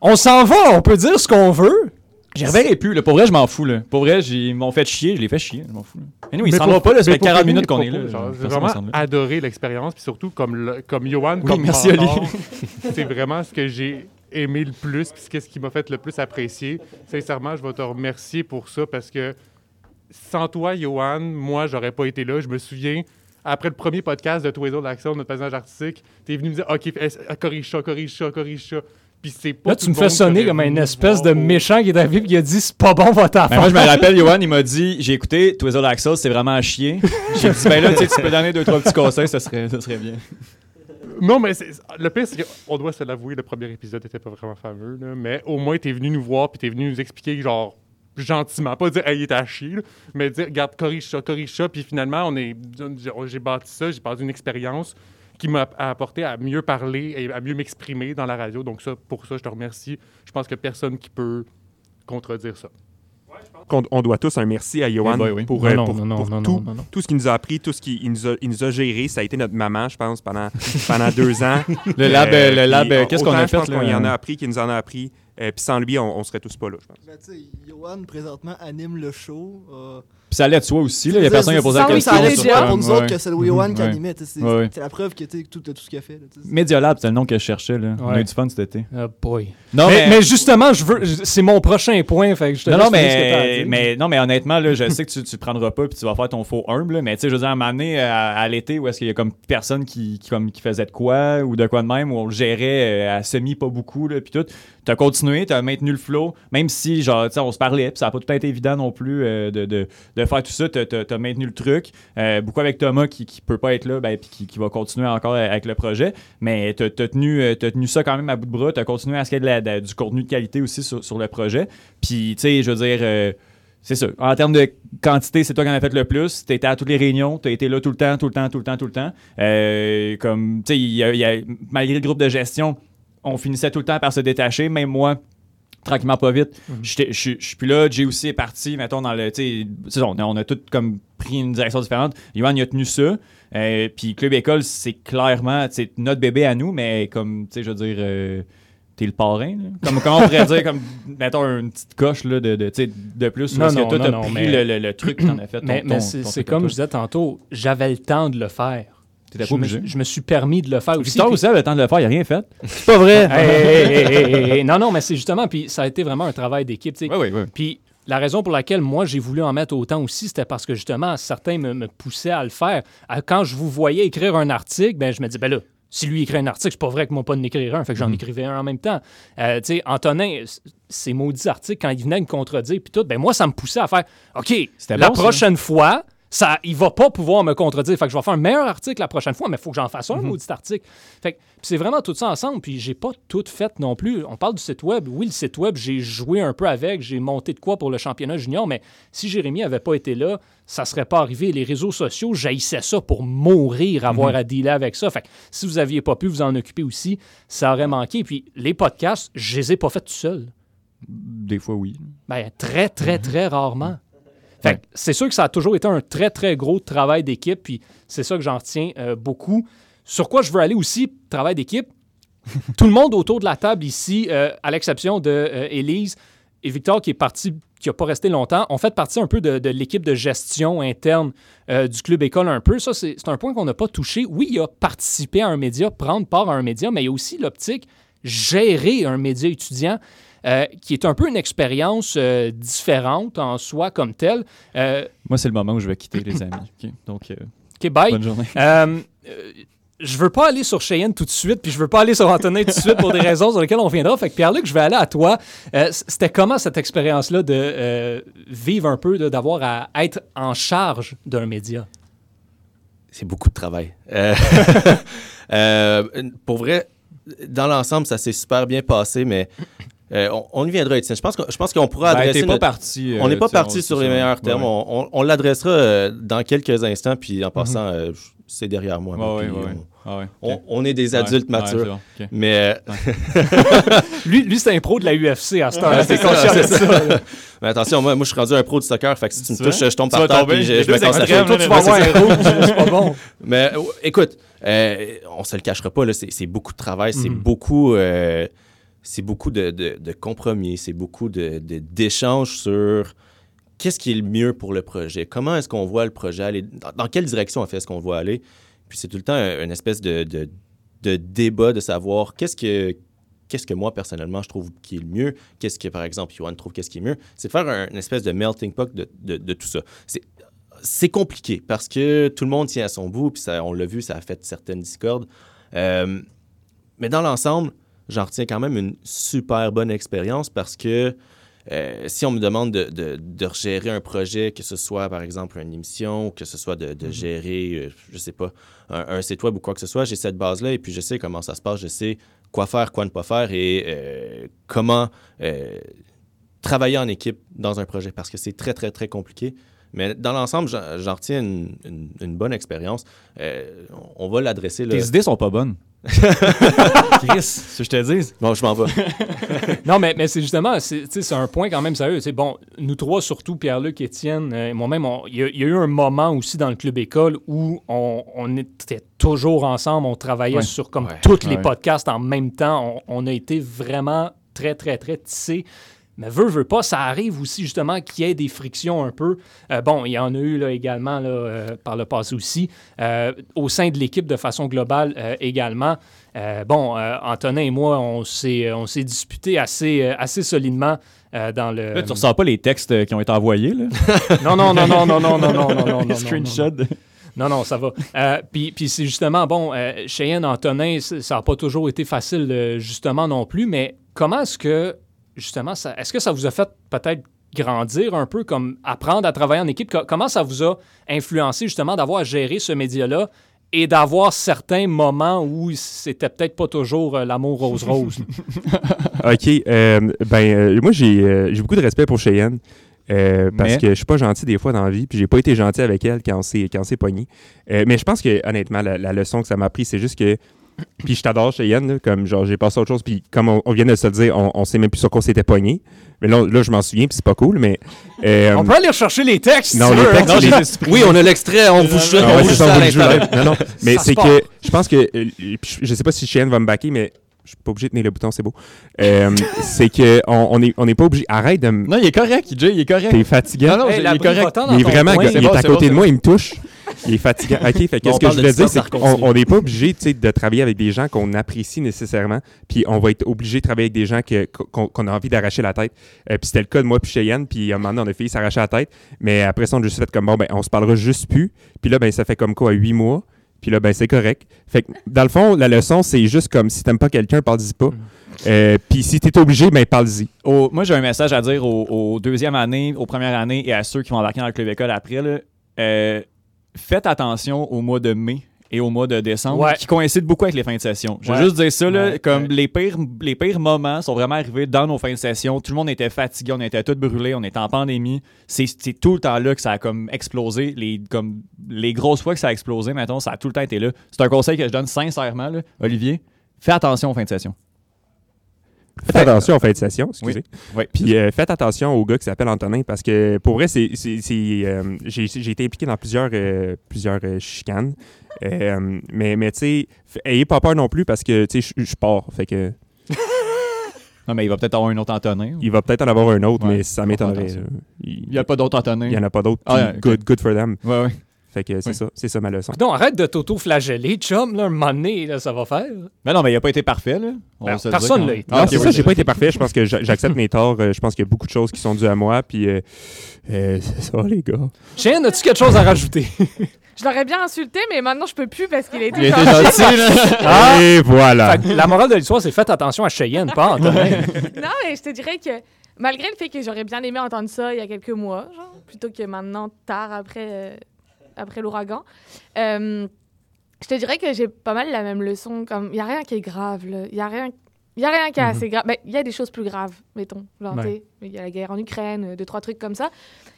On s'en va, on peut dire ce qu'on veut. J'y reverrai plus, là. Pour vrai, je m'en fous, là. Pour vrai, j'ai- ils m'ont fait chier, je les fais chier, je m'en fous. là. Mais nous, ils Mais s'en vont pas, là, ça mais fait pour 40 finir minutes qu'on est là. J'ai vraiment adoré l'expérience, puis surtout comme, le- comme Johan, Oui, comme merci, c'est vraiment ce que j'ai aimé le plus, puis ce ce qui m'a fait le plus apprécier. Sincèrement, je vais te remercier pour ça parce que sans toi, Johan, moi, j'aurais pas été là. Je me souviens, après le premier podcast de Tous les autres notre passage artistique, t'es venu me dire OK, eh, corrige ça, corrige ça, corrige ça. Puis c'est pas Là, tu me fais sonner comme une espèce de méchant qui est arrivé et qui a dit c'est pas bon votre Ben, affaire. moi, je me rappelle, Johan, il m'a dit j'ai écouté Twizzle Axel, c'est vraiment à chier. J'ai dit ben là, tu sais, tu peux donner deux, trois petits conseils, ça serait, ça serait bien. Non, mais c'est- le pire, c'est qu'on doit se l'avouer, le premier épisode était pas vraiment fameux, là, mais au moins, t'es venu nous voir puis t'es venu nous expliquer, genre, gentiment, pas dire, hey, il est à chier, là, mais dire, regarde, corrige ça, corrige ça, puis finalement, on est, j'ai bâti ça, j'ai bâti une expérience qui m'a apporté à mieux parler et à mieux m'exprimer dans la radio. Donc, ça, pour ça, je te remercie. Je pense que personne qui peut contredire ça. on doit tous un merci à Johan ben oui. pour, Non, non, pour- non, non, pour non, tout, ce qu'il nous a appris, tout ce qu'il il nous, a- il nous a géré. Ça a été notre maman, je pense, pendant, pendant deux ans. Le lab, Euh, le lab, qu'est-ce qu'on a je pense fait qu'on y en a appris, qu'il nous en a appris. Euh, Puis sans lui, on, on serait tous pas là, je pense. Ben, tu sais, Johan, présentement, anime le show. euh, Puis ça allait de soi aussi. Là. Il y a c'est- personne qui a posé la question. ça allait déjà pour nous autres que c'est le Johan qui animait. tu C'est la preuve que tu tout, tout ce qu'il a fait. là, tu sais. Media Lab, c'est le nom que je cherchais. Là. On a eu du fun cet été. Oh boy. Non, mais, mais justement, je veux, c'est mon prochain point. Fait que je te Non, non, finir ce que t'as à mais, mais, non, mais honnêtement, là, je sais que tu ne prendras pas puis tu vas faire ton faux humble. là, mais tu sais, je veux dire, à donné, à, à l'été, où est-ce qu'il y a comme personne qui, qui, comme, qui faisait de quoi ou de quoi de même, où on le gérait euh, à semi pas beaucoup, là, puis tout. Tu as continué, tu as maintenu le flow, même si, genre, on se parlait, puis ça n'a pas tout été évident non plus euh, de, de, de faire tout ça. Tu as, maintenu le truc. Euh, beaucoup avec Thomas qui, qui peut pas être là, ben, puis qui, qui va continuer encore avec le projet. Mais tu as, euh, tenu ça quand même à bout de bras. Tu as continué à ce qu'il y ait du contenu de qualité aussi sur, sur le projet. Puis, tu sais, je veux dire. c'est ça. En termes de quantité, c'est toi qui en as fait le plus. Tu étais à toutes les réunions, tu été là tout le temps, tout le temps, tout le temps, tout le temps. Comme, tu sais, malgré le groupe de gestion, on finissait tout le temps par se détacher. Même moi, tranquillement, pas vite, je suis- je suis plus là. Jay aussi est parti, mettons, dans le. Tu sais, c'est ça, on a, on a tous comme pris une direction différente. Yohan, il a tenu ça. Euh, Puis Club École, c'est clairement notre bébé à nous, mais comme, tu sais, je veux dire. euh, T'es le parrain, là. Comme, comment on pourrait dire, comme, mettons, une petite coche là, de, de, de plus. Non, parce non, que toi, t'as pris mais- le, le- le truc que t'en as fait. ton- mais, c'est comme je disais tantôt, j'avais le temps de le faire. T'étais Je pas me, obligé. je me suis permis de le faire aussi. Victor aussi avait le temps de le faire, il a rien fait. C'est pas vrai. Hey, hey, hey. Non, non, mais c'est justement, puis ça a été vraiment un travail d'équipe. Oui, oui, oui. Puis la raison pour laquelle moi j'ai voulu en mettre autant aussi, c'était parce que justement, certains me, me poussaient à le faire. Quand je vous voyais écrire un article, ben, je me dis, ben là, si lui écrit un article, c'est pas vrai que moi pas de n'écrire un, fait que j'en Mhm. écrivais un en même temps. Euh, tu sais, Antonin, ces maudits articles, quand il venait me contredire, puis tout, ben moi, ça me poussait à faire, OK, la bon, ça. prochaine fois, ça, il va pas pouvoir me contredire. Fait que je vais faire un meilleur article la prochaine fois, mais il faut que j'en fasse un Mhm. maudit article. Fait que puis c'est vraiment tout ça ensemble. Puis j'ai pas tout fait non plus. On parle du site web. Oui, le site web, j'ai joué un peu avec. J'ai monté de quoi pour le championnat junior. Mais si Jérémy avait pas été là, ça serait pas arrivé. Les réseaux sociaux, j'haïssais ça pour mourir, avoir Mhm. à dealer avec ça. Fait que si vous aviez pas pu vous en occuper aussi, ça aurait manqué. Puis les podcasts, je les ai pas faits tout seul. Des fois, oui. Ben, très, très, très rarement. Fait c'est sûr que ça a toujours été un très, très gros travail d'équipe, puis c'est ça que j'en retiens euh, beaucoup. Sur quoi je veux aller aussi, travail d'équipe, tout le monde autour de la table ici, euh, à l'exception de euh, Élise et Victor qui est parti, qui n'a pas resté longtemps, ont fait partie un peu de, de l'équipe de gestion interne euh, du club école un peu. Ça, c'est c'est un point qu'on n'a pas touché. Oui, il a participé à un média, prendre part à un média, mais il y a aussi l'optique gérer un média étudiant. Euh, qui est un peu une expérience euh, différente en soi comme telle. Euh, Moi, c'est le moment où je vais quitter, les amis. OK? Donc, euh, OK, bye. bonne journée. Euh, euh, je veux pas aller sur Cheyenne tout de suite, puis je veux pas aller sur Antonin tout de suite pour des raisons sur lesquelles on viendra. Fait que Pierre-Luc, je vais aller à toi. Euh, C'était comment cette expérience-là de euh, vivre un peu, de- d'avoir à être en charge d'un média? C'est beaucoup de travail. Euh, euh, pour vrai, dans l'ensemble, ça s'est super bien passé, mais euh, on, on y viendra, Étienne. Je pense qu'on je pense qu'on pourra Ben, adresser. t'es pas notre- parti. euh, on n'est pas parti sur les meilleurs termes. Ouais, On, on- on l'adressera euh, dans quelques instants, puis en passant, euh, c'est derrière moi. Ah ouais, On, ok. on est des adultes ouais, matures. bon. Mais, euh, Lui, lui c'est un pro de la UFC à ce temps. Ouais, T'es c'est ça, conscient de ça. mais attention, moi, moi, je suis rendu un pro du soccer. Fait que si tu me touches, je tombe Tu par terre, puis je, je me cheville. Toi, tu vas avoir un rouge, c'est pas bon. Mais écoute, euh, on se le cachera pas, là, c'est, c'est beaucoup de travail, c'est Mhm. beaucoup, euh, c'est beaucoup de, de- compromis, c'est beaucoup de, de- d'échanges sur qu'est-ce qui est le mieux pour le projet, comment est-ce qu'on voit le projet aller, dans, quelle direction en fait est-ce qu'on voit aller. Puis c'est tout le temps un- une espèce de, débat de savoir qu'est-ce que qu'est-ce que moi personnellement je trouve qui est le mieux, qu'est-ce que par exemple Johan trouve qu'est-ce qui est mieux. C'est faire un- une espèce de melting pot de, tout ça. C'est compliqué parce que tout le monde tient à son bout, puis on l'a vu, ça a fait certaines discordes. Euh, mais dans l'ensemble, j'en retiens quand même une super bonne expérience parce que euh, si on me demande de, de, de gérer un projet, que ce soit par exemple une émission, que ce soit de, de gérer, euh, je sais pas, un, un site web ou quoi que ce soit, j'ai cette base-là et puis je sais comment ça se passe, je sais quoi faire, quoi ne pas faire et euh, comment euh, travailler en équipe dans un projet parce que c'est très, très, très compliqué. Mais dans l'ensemble, j'en retiens une, une- une bonne expérience. On va l'adresser. Tes idées sont pas bonnes. Chris, ce que je te dis. Bon, je m'en vais. Non, mais, mais c'est justement, c'est tu sais, c'est un point quand même sérieux. C'est bon, nous trois, surtout Pierre-Luc, Étienne, euh, et moi-même, il y, a- il y a eu un moment aussi dans le club école où on, on était toujours ensemble, on travaillait Ouais. sur comme Ouais. tous les podcasts en même temps. On, on a été vraiment très, très, très tissé. Mais veut, veut pas, ça arrive aussi justement qu'il y ait des frictions un peu. Euh, bon, il y en a eu là, également là, euh, par le passé aussi, euh, au sein de l'équipe de façon globale euh, également. Euh, bon, euh, Antonin et moi, on s'est, on s'est disputé assez, euh, assez solidement euh, dans le. Là, tu ressens pas les textes euh, qui ont été envoyés, là? Non, non, non, non, non, non, non, non, non, non, non, Les non, screenshots. Non, non, ça va. Euh, puis, puis c'est justement, bon, euh, Cheyenne, Antonin, ça n'a pas toujours été facile, euh, justement, non plus, mais comment est-ce que, justement, ça, est-ce que ça vous a fait peut-être grandir un peu, comme apprendre à travailler en équipe? Co- comment ça vous a influencé, justement, d'avoir à gérer ce média-là et d'avoir certains moments où c'était peut-être pas toujours euh, l'amour rose-rose? OK. euh, ben, euh, moi, j'ai euh, j'ai beaucoup de respect pour Cheyenne. euh, parce Mais- que je suis pas gentil des fois dans la vie, puis j'ai pas été gentil avec elle quand on s'est quand on s'est pogné. Euh, mais je pense que honnêtement, la, la leçon que ça m'a appris, c'est juste que puis je t'adore Cheyenne, là, comme genre j'ai passé à autre chose, puis comme on, on vient de se le dire, on, on sait même plus sur quoi on s'était pogné. Mais là, là je m'en souviens, puis c'est pas cool, mais euh, on peut aller rechercher les textes, non, les textes, les- Oui, on a l'extrait, on vous chute, Ah on vous à joue. Non, non. Mais c'est que je pense que euh, je sais pas si Cheyenne va me backer, mais je suis pas obligé de tenir le bouton, c'est beau. Euh, c'est que on, on est on n'est pas obligé. Arrête de me. Non, il est correct, Jay, il est correct. T'es fatiguant. Non, non, Hey, il est correct. Il est vraiment, il est à côté de moi, il me touche. Il est fatigant. OK, fait que Bon, ce on que je voulais dire, c'est qu'on n'est pas obligé tu sais, de travailler avec des gens qu'on apprécie nécessairement, puis on va être obligé de travailler avec des gens qu'on a envie d'arracher la tête. Euh, puis c'était le cas de moi puis Cheyenne, puis à un moment donné, on a failli s'arracher la tête, mais après ça, on a juste fait comme, bon, ben, on se parlera juste plus. Puis là, ben, ça fait comme quoi, huit mois, puis là, ben, c'est correct. Fait que, dans le fond, la leçon, c'est juste comme, si t'aimes pas quelqu'un, parle-y pas. Euh, puis si t'es obligé, ben, parle-y. Moi, j'ai un message à dire aux, aux deuxième année, aux premières années et à ceux qui vont embarquer dans le club école après. là. Euh, faites attention au mois de mai et au mois de décembre, Ouais. qui coïncident beaucoup avec les fins de session. Je veux Ouais. juste dire ça, là, Ouais. comme. Les, pires, les pires moments sont vraiment arrivés dans nos fins de session. Tout le monde était fatigué, on était tous brûlés, on était en pandémie. C'est c'est tout le temps là que ça a comme explosé. Les, comme, les grosses fois que ça a explosé, maintenant, ça a tout le temps été là. C'est un conseil que je donne sincèrement, là. Olivier. Fais attention aux fins de session. Faites attention en fin de session, excusez. Oui. Puis euh, faites attention au gars qui s'appelle Antonin parce que pour vrai, c'est, c'est, c'est, euh, j'ai, j'ai été impliqué dans plusieurs, euh, plusieurs euh, chicanes. Euh, mais mais tu sais, f- ayez pas peur non plus parce que tu sais, je- pars. Fait que Non, mais il va peut-être avoir un autre Antonin. il va peut-être en avoir un autre, Ouais, mais ça m'étonnerait. Il n'y a pas d'autre Antonin. il y en a pas d'autres. Ah, good, good for them. Ouais, ouais. Fait que c'est Oui. ça, c'est ça ma leçon. Non, arrête de t'auto-flageller, chum, là, un moment donné, là, ça va faire. Mais non, mais il n'a pas été parfait, là. On Ben, personne l'a été. Ah, non, ok, c'est oui, ça, j'ai pas été parfait. Je pense que j'a- j'accepte mes torts. Euh, Je pense qu'il y a beaucoup de choses qui sont dues à moi. Puis euh, euh, c'est ça, les gars. Cheyenne, as-tu quelque chose à rajouter? Je l'aurais bien insulté, mais maintenant je peux plus parce qu'il a été gentil. gentil, là. Et voilà. La morale de l'histoire, c'est faites attention à Cheyenne, pas Antonin. Non, mais je te dirais que malgré le fait que j'aurais bien aimé entendre ça il y a quelques mois, genre, plutôt que maintenant, tard après, euh, après l'ouragan, euh, je te dirais que j'ai pas mal la même leçon. Comme, il n'y a rien qui est grave. Il n'y a rien. Y a rien qui est assez grave. Ben, Il y a des choses plus graves, mettons. Genre, Ouais. il y a la guerre en Ukraine, euh, deux, trois trucs comme ça.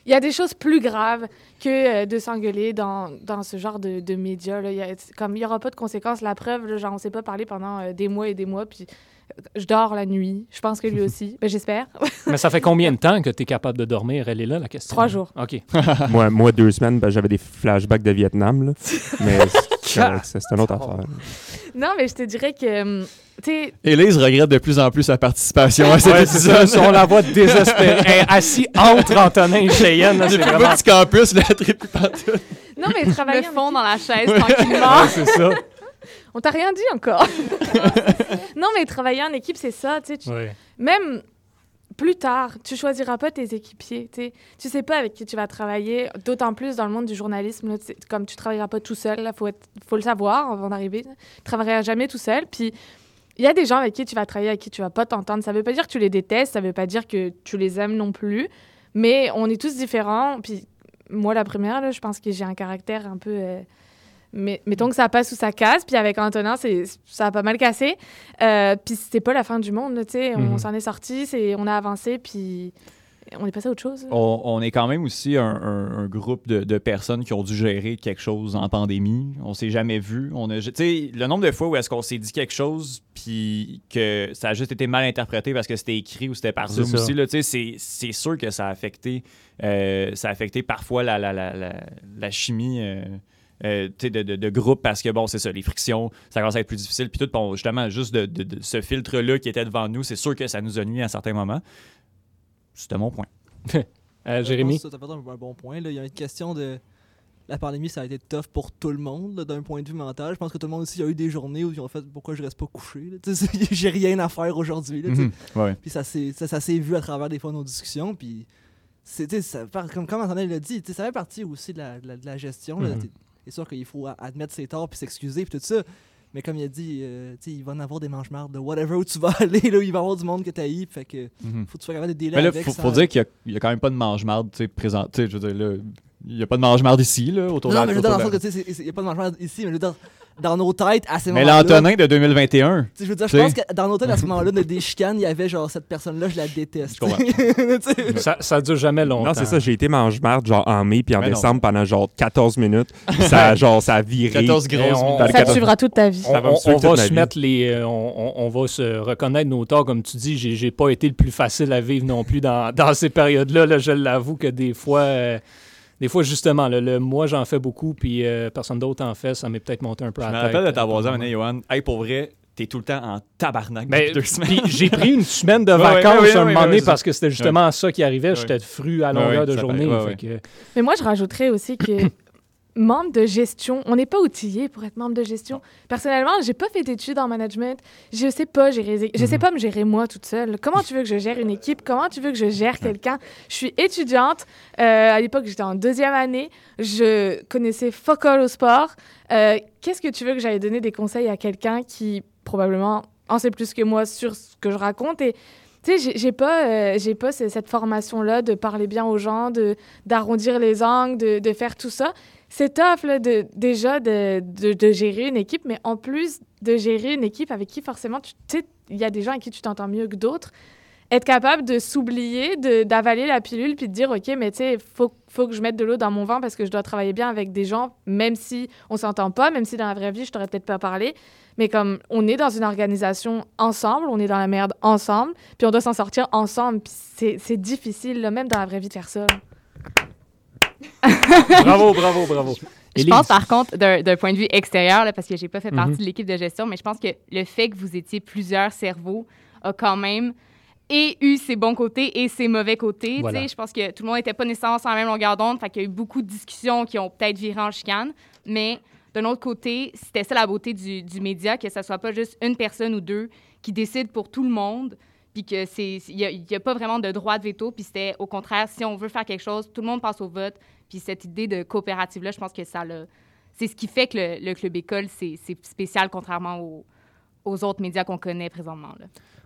Il y a des choses plus graves que euh, de s'engueuler dans, dans ce genre de, de médias. Là. Il y a- comme il n'y aura pas de conséquences, la preuve, là, genre, on ne s'est pas parlé pendant euh, des mois et des mois. Puis je dors la nuit. Je pense que lui aussi. ben, J'espère. Mais ça fait combien de temps que tu es capable de dormir? Elle est là, la question. Trois jours. OK. moi, moi, deux semaines, ben, j'avais des flashbacks de Vietnam. Là. Mais c'est une autre affaire. Non, mais je te dirais que, hum, tu sais, Élise regrette de plus en plus sa participation à cet Ouais, épisode. ça, on la voit désespérée. Elle est assis entre Antonin et Cheyenne. C'est vraiment... petit campus, plus partout. non, mais travailler équipe- dans la chaise tranquillement. Ouais, c'est ça. On t'a rien dit encore. non, mais travailler en équipe, c'est ça, tu sais. tu- Ouais. Même plus tard, tu choisiras pas tes équipiers, tu. Tu sais pas avec qui tu vas travailler, d'autant plus dans le monde du journalisme, là, comme tu travailleras pas tout seul, faut, être- faut le savoir avant d'arriver. Tu travailleras jamais tout seul, puis il y a des gens avec qui tu vas travailler, avec qui tu vas pas t'entendre. Ça veut pas dire que tu les détestes, ça veut pas dire que tu les aimes non plus, mais on est tous différents, puis moi, la première, là, je pense que j'ai un caractère un peu... euh, mais mettons que ça passe ou ça casse, puis avec Antonin, c'est, ça a pas mal cassé. Euh, puis c'était pas la fin du monde, tu sais. On Mhm. s'en est sorti, c'est, on a avancé, puis on est passé à autre chose. On, on est quand même aussi un, un- un groupe de, de personnes qui ont dû gérer quelque chose en pandémie. On s'est jamais vu. On a, tu sais, le nombre de fois où est-ce qu'on s'est dit quelque chose puis que ça a juste été mal interprété parce que c'était écrit ou c'était par C'est Zoom ça. aussi. Là, tu sais, c'est, c'est sûr que ça a affecté, euh, ça a affecté parfois la, la, la, la, la chimie. euh, euh, de, de, de groupe parce que, bon, c'est ça, les frictions, ça commence à être plus difficile. Puis tout, bon, justement, juste de, de- de ce filtre-là qui était devant nous, c'est sûr que ça nous a nuit à certains moments. C'était mon point. Euh, Jérémy? As fait un, un bon point. Là. Il y a une question de. La pandémie, ça a été tough pour tout le monde, d'un point de vue mental. Je pense que tout le monde aussi a eu des journées où ils ont fait pourquoi je reste pas couché. J'ai rien à faire aujourd'hui. Mhm. Ouais. Puis ça s'est ça, ça s'est vu à travers des fois nos discussions. Puis c'est, ça, comme, comme Antoine l'a dit, ça fait partie aussi de la, de la- de la gestion. là. Mhm. C'est sûr qu'il faut a- admettre ses torts puis s'excuser puis tout ça. Mais comme il a dit, euh, il va en avoir des mange-mardes de whatever où tu vas aller. Là, il va y avoir du monde que tu as Fait que Mhm. faut que tu sois capable de délai Mais là, avec. faut, sans- faut dire qu'il n'y a, quand même pas de mange-marde présent. Je veux dire, là, il n'y a pas de mange-marde ici, là, autour de Non, la mais je veux dire, dans le sens de que, tu sais, il n'y a pas de mange-marde ici, mais je veux dire, dans nos têtes, à ces la- Mais moments-là. l'Antonin de 2021. Tu sais, Je veux dire, je pense que dans nos têtes, à ce moment-là, de des chicanes, il y avait genre cette personne-là, je la déteste. Je. Ça, ça dure jamais longtemps. Non, c'est ça, j'ai été mange-marde genre en mai puis en Mais non. décembre pendant genre 14 minutes. ça, genre, ça a viré. 14 Et grosses on- Ça te 14 suivra toute ta vie. On, Ça va on- on se vie. mettre les. euh, on, va se reconnaître nos torts, comme tu dis. J'ai, j'ai pas été le plus facile à vivre non plus dans, dans ces périodes-là. là. je l'avoue que des fois. euh, des fois, justement, le, moi, j'en fais beaucoup, puis euh, personne d'autre en fait. Ça m'est peut-être monté un peu Je à me la tête. rappelle de t'avoir dit, Johan, hey, pour vrai, t'es tout le temps en tabarnak depuis deux semaines. puis j'ai pris une semaine de Ouais, ouais, vacances ouais, ouais, un ouais, moment ouais, donné parce que c'était justement ça qui arrivait. Ouais. J'étais fru à longueur ouais, de journée. fait que- Mais moi, je rajouterais aussi que membre de gestion, on n'est pas outillé pour être membre de gestion. Personnellement, j'ai pas fait d'études en management. Je sais pas gérer, je sais pas me gérer moi toute seule. Comment tu veux que je gère une équipe? Comment tu veux que je gère quelqu'un? Je suis étudiante. Euh, à l'époque, j'étais en deuxième année. Je connaissais fuck all au sport. Euh, Qu'est-ce que tu veux que j'aille donner des conseils à quelqu'un qui probablement en sait plus que moi sur ce que je raconte? Et tu sais, j'ai- pas, euh, j'ai pas ce- cette formation-là de parler bien aux gens, de d'arrondir les angles, de, de faire tout ça. C'est tough, là, de, déjà, de, gérer une équipe, mais en plus de gérer une équipe avec qui, forcément, tu sais, il y a des gens avec qui tu t'entends mieux que d'autres. Être capable de s'oublier, d'avaler la pilule, puis de dire, OK, mais tu sais, faut, faut que je mette de l'eau dans mon vin parce que je dois travailler bien avec des gens, même si on s'entend pas, même si dans la vraie vie, je t'aurais peut-être pas parlé. Mais comme on est dans une organisation ensemble, on est dans la merde ensemble, puis on doit s'en sortir ensemble. Puis c'est difficile, là, même dans la vraie vie, de faire ça. Bravo, bravo, bravo. Je Élise. pense par contre, d'un point de vue extérieur, là, parce que j'ai pas fait partie Mhm. de l'équipe de gestion, mais je pense que le fait que vous étiez plusieurs cerveaux a quand même et eu ses bons côtés et ses mauvais côtés. Voilà. Je pense que tout le monde n'était pas nécessairement sur la même longueur d'onde, fait qu'il y a eu beaucoup de discussions qui ont peut-être viré en chicane, mais d'un autre côté, c'était ça la beauté du, du média, que ça soit pas juste une personne ou deux qui décide pour tout le monde, puis que c'est il n'y a, pas vraiment de droit de veto, puis c'était au contraire, si on veut faire quelque chose, tout le monde passe au vote, puis cette idée de coopérative-là, je pense que ça l'a... C'est ce qui fait que le, le Club École, c'est spécial contrairement aux, aux autres médias qu'on connaît présentement. Là.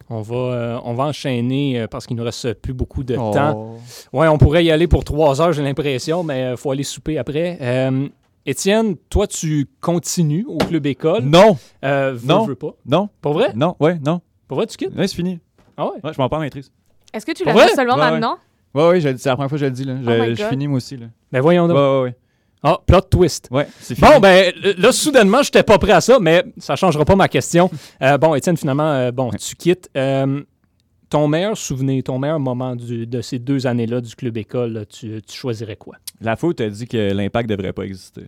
On va, euh, on va enchaîner euh, parce qu'il nous reste plus beaucoup de Oh. temps. Ouais, on pourrait y aller pour trois heures, j'ai l'impression, mais il faut aller souper après. Euh, Étienne, toi, tu continues au club école? Non, Euh, veux, Non. veux pas? non, Pour vrai? non, ouais, non. Pour vrai, tu quittes? Là, c'est fini. Ah ouais? Ouais, je m'en pas en maîtrise. Est-ce que tu l'as fait seulement Ouais, maintenant? Ouais, ouais, je- c'est la première fois que je le dis, là. Je, Oh je finis moi aussi, là. Ben voyons donc. ouais, ouais. Ah, plot twist. Ouais, c'est fini. Bon, ben là, soudainement, j'étais pas prêt à ça, mais ça changera pas ma question. Euh, bon, Étienne, finalement, euh, bon, tu quittes. Euh, ton meilleur souvenir, ton meilleur moment du- de ces deux années-là du club école, là, tu, tu choisirais quoi? La où t'as dit que l'impact devrait pas exister.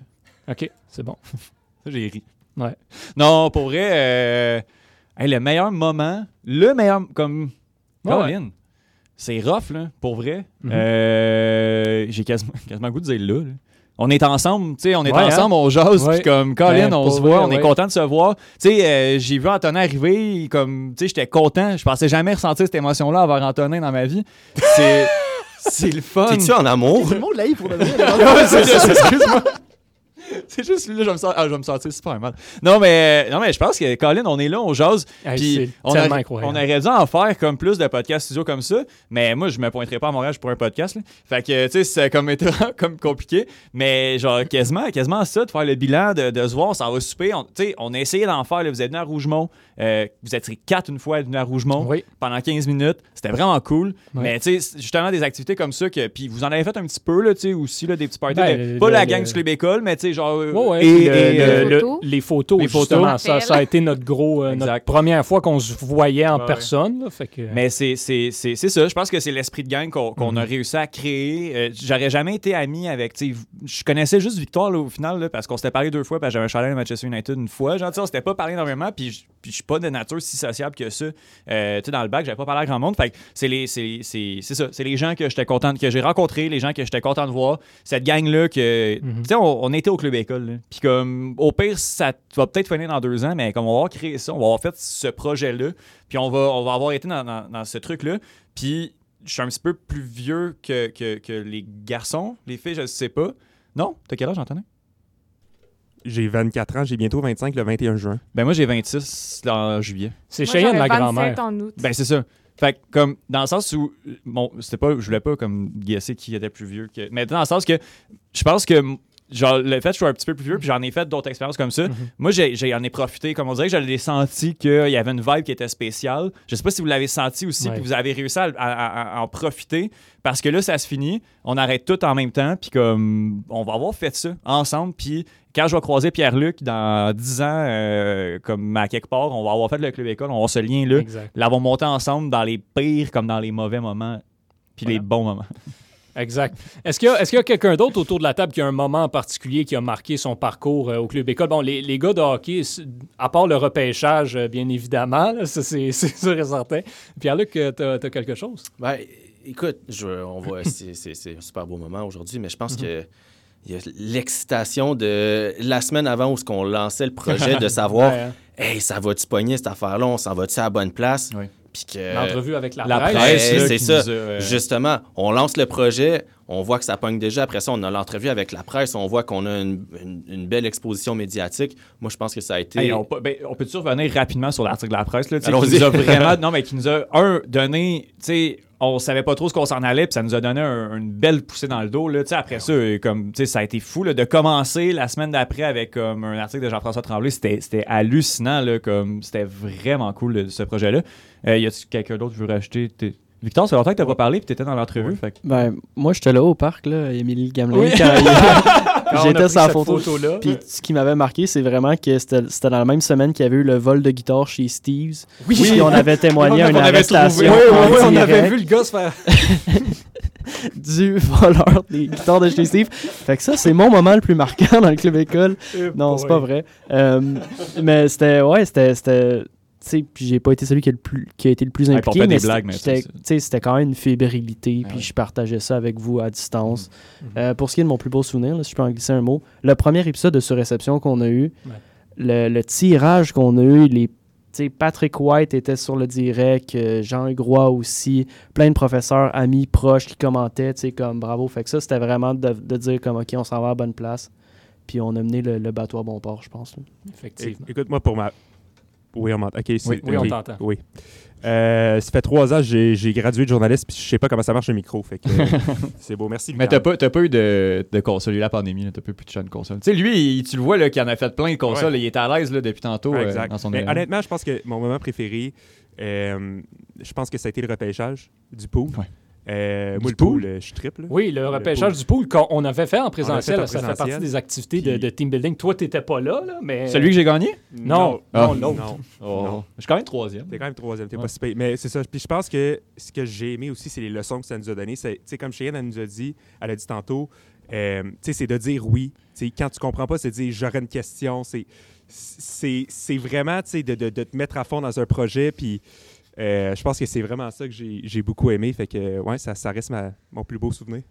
OK, c'est bon. Ça, j'ai ri. Ouais. Non, pour vrai, euh, hey, le meilleur moment, le meilleur, comme, Ouais, Colin, c'est rough, là, pour vrai. Mhm. Euh, j'ai quasiment, quasiment le goût de dire là, là. On est ensemble, tu sais, on est Ouais, hein? ensemble, on jase, puis comme Colin, Ben, on pour se voit, vrai, on est content de se voir. Tu sais, euh, j'ai vu Antonin arriver, comme, tu sais, j'étais content. Je pensais jamais ressentir cette émotion-là envers Antonin dans ma vie. C'est, c'est le fun. T'es-tu en amour? Tout le monde l'a eu pour le vrai. Ouais, c'est juste, excuse-moi. C'est juste, là, je vais me sentir, ah, je vais me sentir super mal. Non, mais, non, mais je pense que, Colin, on est là, on jase. Hey, Puis on, incroyable. on aurait dû en faire comme plus de podcasts studio comme ça, mais moi, je me pointerais pas à Montréal pour un podcast. là. Fait que, tu sais, c'est comme, comme compliqué, mais genre, quasiment, quasiment ça, de faire le bilan, de, de se voir, s'en va souper. On, tu sais, on a essayé d'en faire, là, vous êtes venu à Rougemont, euh, vous êtes quatre une fois venu à Rougemont Oui. pendant 15 minutes. C'était vraiment cool. Mais tu sais, justement des activités comme ça que. Puis vous en avez fait un petit peu, là, tu sais, aussi, là, des petits parties. Ben, de- le- pas la le- gang du Club École, mais tu sais, genre euh, Ouais, ouais. et, le- euh, le- les photos, Les photos. justement, ça, ça a été notre gros, euh, notre première fois qu'on se voyait en Ouais, personne. là, fait que, Mais c'est c'est- c'est- c'est ça. Je pense que c'est l'esprit de gang qu'on qu'on a réussi à créer. Euh, J'aurais jamais été ami avec. Je connaissais juste Victoire là, au final là, parce qu'on s'était parlé deux fois. Parce que j'avais un chalet à Manchester United une fois. Genre, on s'était pas parlé énormément. Puis je puis je suis pas de nature si sociable que ça. Euh, tu sais, dans le bac, j'avais pas parlé à grand monde. Fait c'est les- c'est c'est- c'est ça. C'est les gens que j'étais content, que j'ai rencontrés, les gens que j'étais content de voir. Cette gang-là que. Mhm. Tu sais, on, on était au club école. là. Puis comme, au pire, ça va peut-être finir dans deux ans, mais comme on va avoir créé ça, on va avoir fait ce projet-là. Puis on va, on va avoir été dans, dans- dans ce truc-là. Puis je suis un petit peu plus vieux que, que, que les garçons. Les filles, je sais pas. Non? T'as quel âge, Antonin? J'ai 24 ans, j'ai bientôt 25 le 21 juin. Ben moi, j'ai 26 en juillet. c'est Cheyenne, la 27 grand-mère. en août. Ben c'est ça. Fait que, comme dans le sens où bon, c'était pas je voulais pas comme guesser qui était plus vieux que mais dans le sens que je pense que genre le fait que je sois un petit peu plus vieux puis j'en ai fait d'autres expériences comme ça. Mhm. Moi j'en ai profité comme on dirait j'avais senti qu'il y avait une vibe qui était spéciale. Je sais pas si vous l'avez senti aussi Ouais. puis vous avez réussi à, à- à- à en profiter parce que là ça se finit, on arrête tout en même temps puis comme on va avoir fait ça ensemble puis quand je vais croiser Pierre-Luc dans 10 ans, euh, comme à quelque part, on va avoir fait le club école, on va avoir ce lien-là l'avons monté ensemble dans les pires comme dans les mauvais moments, puis les bons moments. Exact. Est-ce qu'il y a, est-ce qu'il y a quelqu'un d'autre autour de la table qui a un moment en particulier qui a marqué son parcours euh, au club école? Bon, les, les gars de hockey, à part le repêchage, euh, bien évidemment, là, ça c'est, c'est sûr et certain. Pierre-Luc, euh, t'as, t'as quelque chose? Ben, écoute, je, on voit, c'est, c'est- c'est un super beau moment aujourd'hui, mais je pense que il y a l'excitation de la semaine avant où qu'on lançait le projet de savoir, Ouais, hein? hey, ça va-tu pogner cette affaire-là, on s'en va-tu à la bonne place? Oui. Puis que, L'entrevue avec la, la presse. c'est ça. a, euh, Justement, on lance le projet, on voit que ça pogne déjà. Après ça, on a l'entrevue avec la presse, on voit qu'on a une, une- une belle exposition médiatique. Moi, je pense que ça a été. Hey, on, peut- ben, on peut-tu revenir rapidement sur l'article de la presse, là, qui nous a vraiment, non, mais qui nous a, un, donné, tu sais, on savait pas trop ce qu'on s'en allait, puis ça nous a donné un- une belle poussée dans le dos, là, après ça, euh, comme, ça a été fou, là, de commencer la semaine d'après avec, comme, un article de Jean-François Tremblay, c'était c'était hallucinant, là, comme, c'était vraiment cool, là, ce projet-là. Euh, y a-tu quelqu'un d'autre qui veut rajouter? T'es- Victor, ça fait longtemps que t'as pas parlé, puis t'étais dans l'entrevue, fait que- Ben, moi, j'étais là au parc, là, Émilie Gamelin, Oui. quand j'étais sur la cette photo. photo-là. Puis ce qui m'avait marqué, c'est vraiment que c'était c'était dans la même semaine qu'il y avait eu le vol de guitare chez Steve's. Oui. Puis on avait témoigné à une On avait arrestation. Oui, oui, oui, on avait vu le gars se faire. du voleur des guitares de chez Steve. Fait que ça, c'est mon moment le plus marquant dans le club école. Non, c'est pas vrai. Euh, mais c'était, ouais, c'était, puis j'ai pas été celui qui a, le plus, qui a été le plus Ouais, impliqué, des mais c'était- blagues, mais j'étais- c'est- tu sais, c'était quand même une fébrilité, puis ouais. je partageais ça avec vous à distance. Mhm. Euh, pour ce qui est de mon plus beau souvenir, là, si je peux en glisser un mot, le premier épisode de Surréception qu'on a eu, Ouais. le, le tirage qu'on a eu, les Patrick White était sur le direct, euh, Jean Groix aussi, plein de professeurs, amis, proches qui commentaient, tu sais, comme bravo. Fait que ça, c'était vraiment de, de dire comme, OK, on s'en va à la bonne place. Puis on a mené le, le bateau à bon port, je pense. là. Effectivement. Écoute, moi, pour ma. Oui, on m'entend. Oui, on t'entend. Oui. Euh, ça fait trois ans que j'ai j'ai gradué de journaliste, puis je sais pas comment ça marche le micro. Fait que euh, c'est beau. Merci. Mais t'as pas, t'as pas eu de, de console. Il y a eu la pandémie, t'as pas pu toucher à une console. Tu sais, lui, il- tu le vois, là, qu'il en a fait plein de consoles. Ouais. il est à l'aise là, depuis tantôt Ouais, euh, exact. dans son Mais honnêtement, je pense que mon moment préféré, je pense que ça a été le repêchage du pool. Ouais. Euh, moi, le pool? pool, euh, je triple. Oui, le repêchage du pool qu'on avait fait en présentiel, en ça fait partie des activités de, Puis- de team building. Toi, t'étais pas là, là, mais... Celui que j'ai gagné? Non, Ah. non, l'autre. Non. Oh. Non. Je suis quand même troisième. T'es quand même troisième, t'es Ouais. pas si. Mais c'est ça. Puis je pense que ce que j'ai aimé aussi, c'est les leçons que ça nous a données. C'est- Tu sais, comme Cheyenne, elle nous a dit, elle a dit tantôt, euh, tu sais, c'est de dire oui. Tu sais, quand tu comprends pas, c'est de dire j'aurais une question. C'est, c'est, c'est vraiment, tu sais, de, de- de te mettre à fond dans un projet. Puis euh, je pense que c'est vraiment ça que j'ai, beaucoup aimé. Fait que, ouais, ça, ça reste ma- mon plus beau souvenir.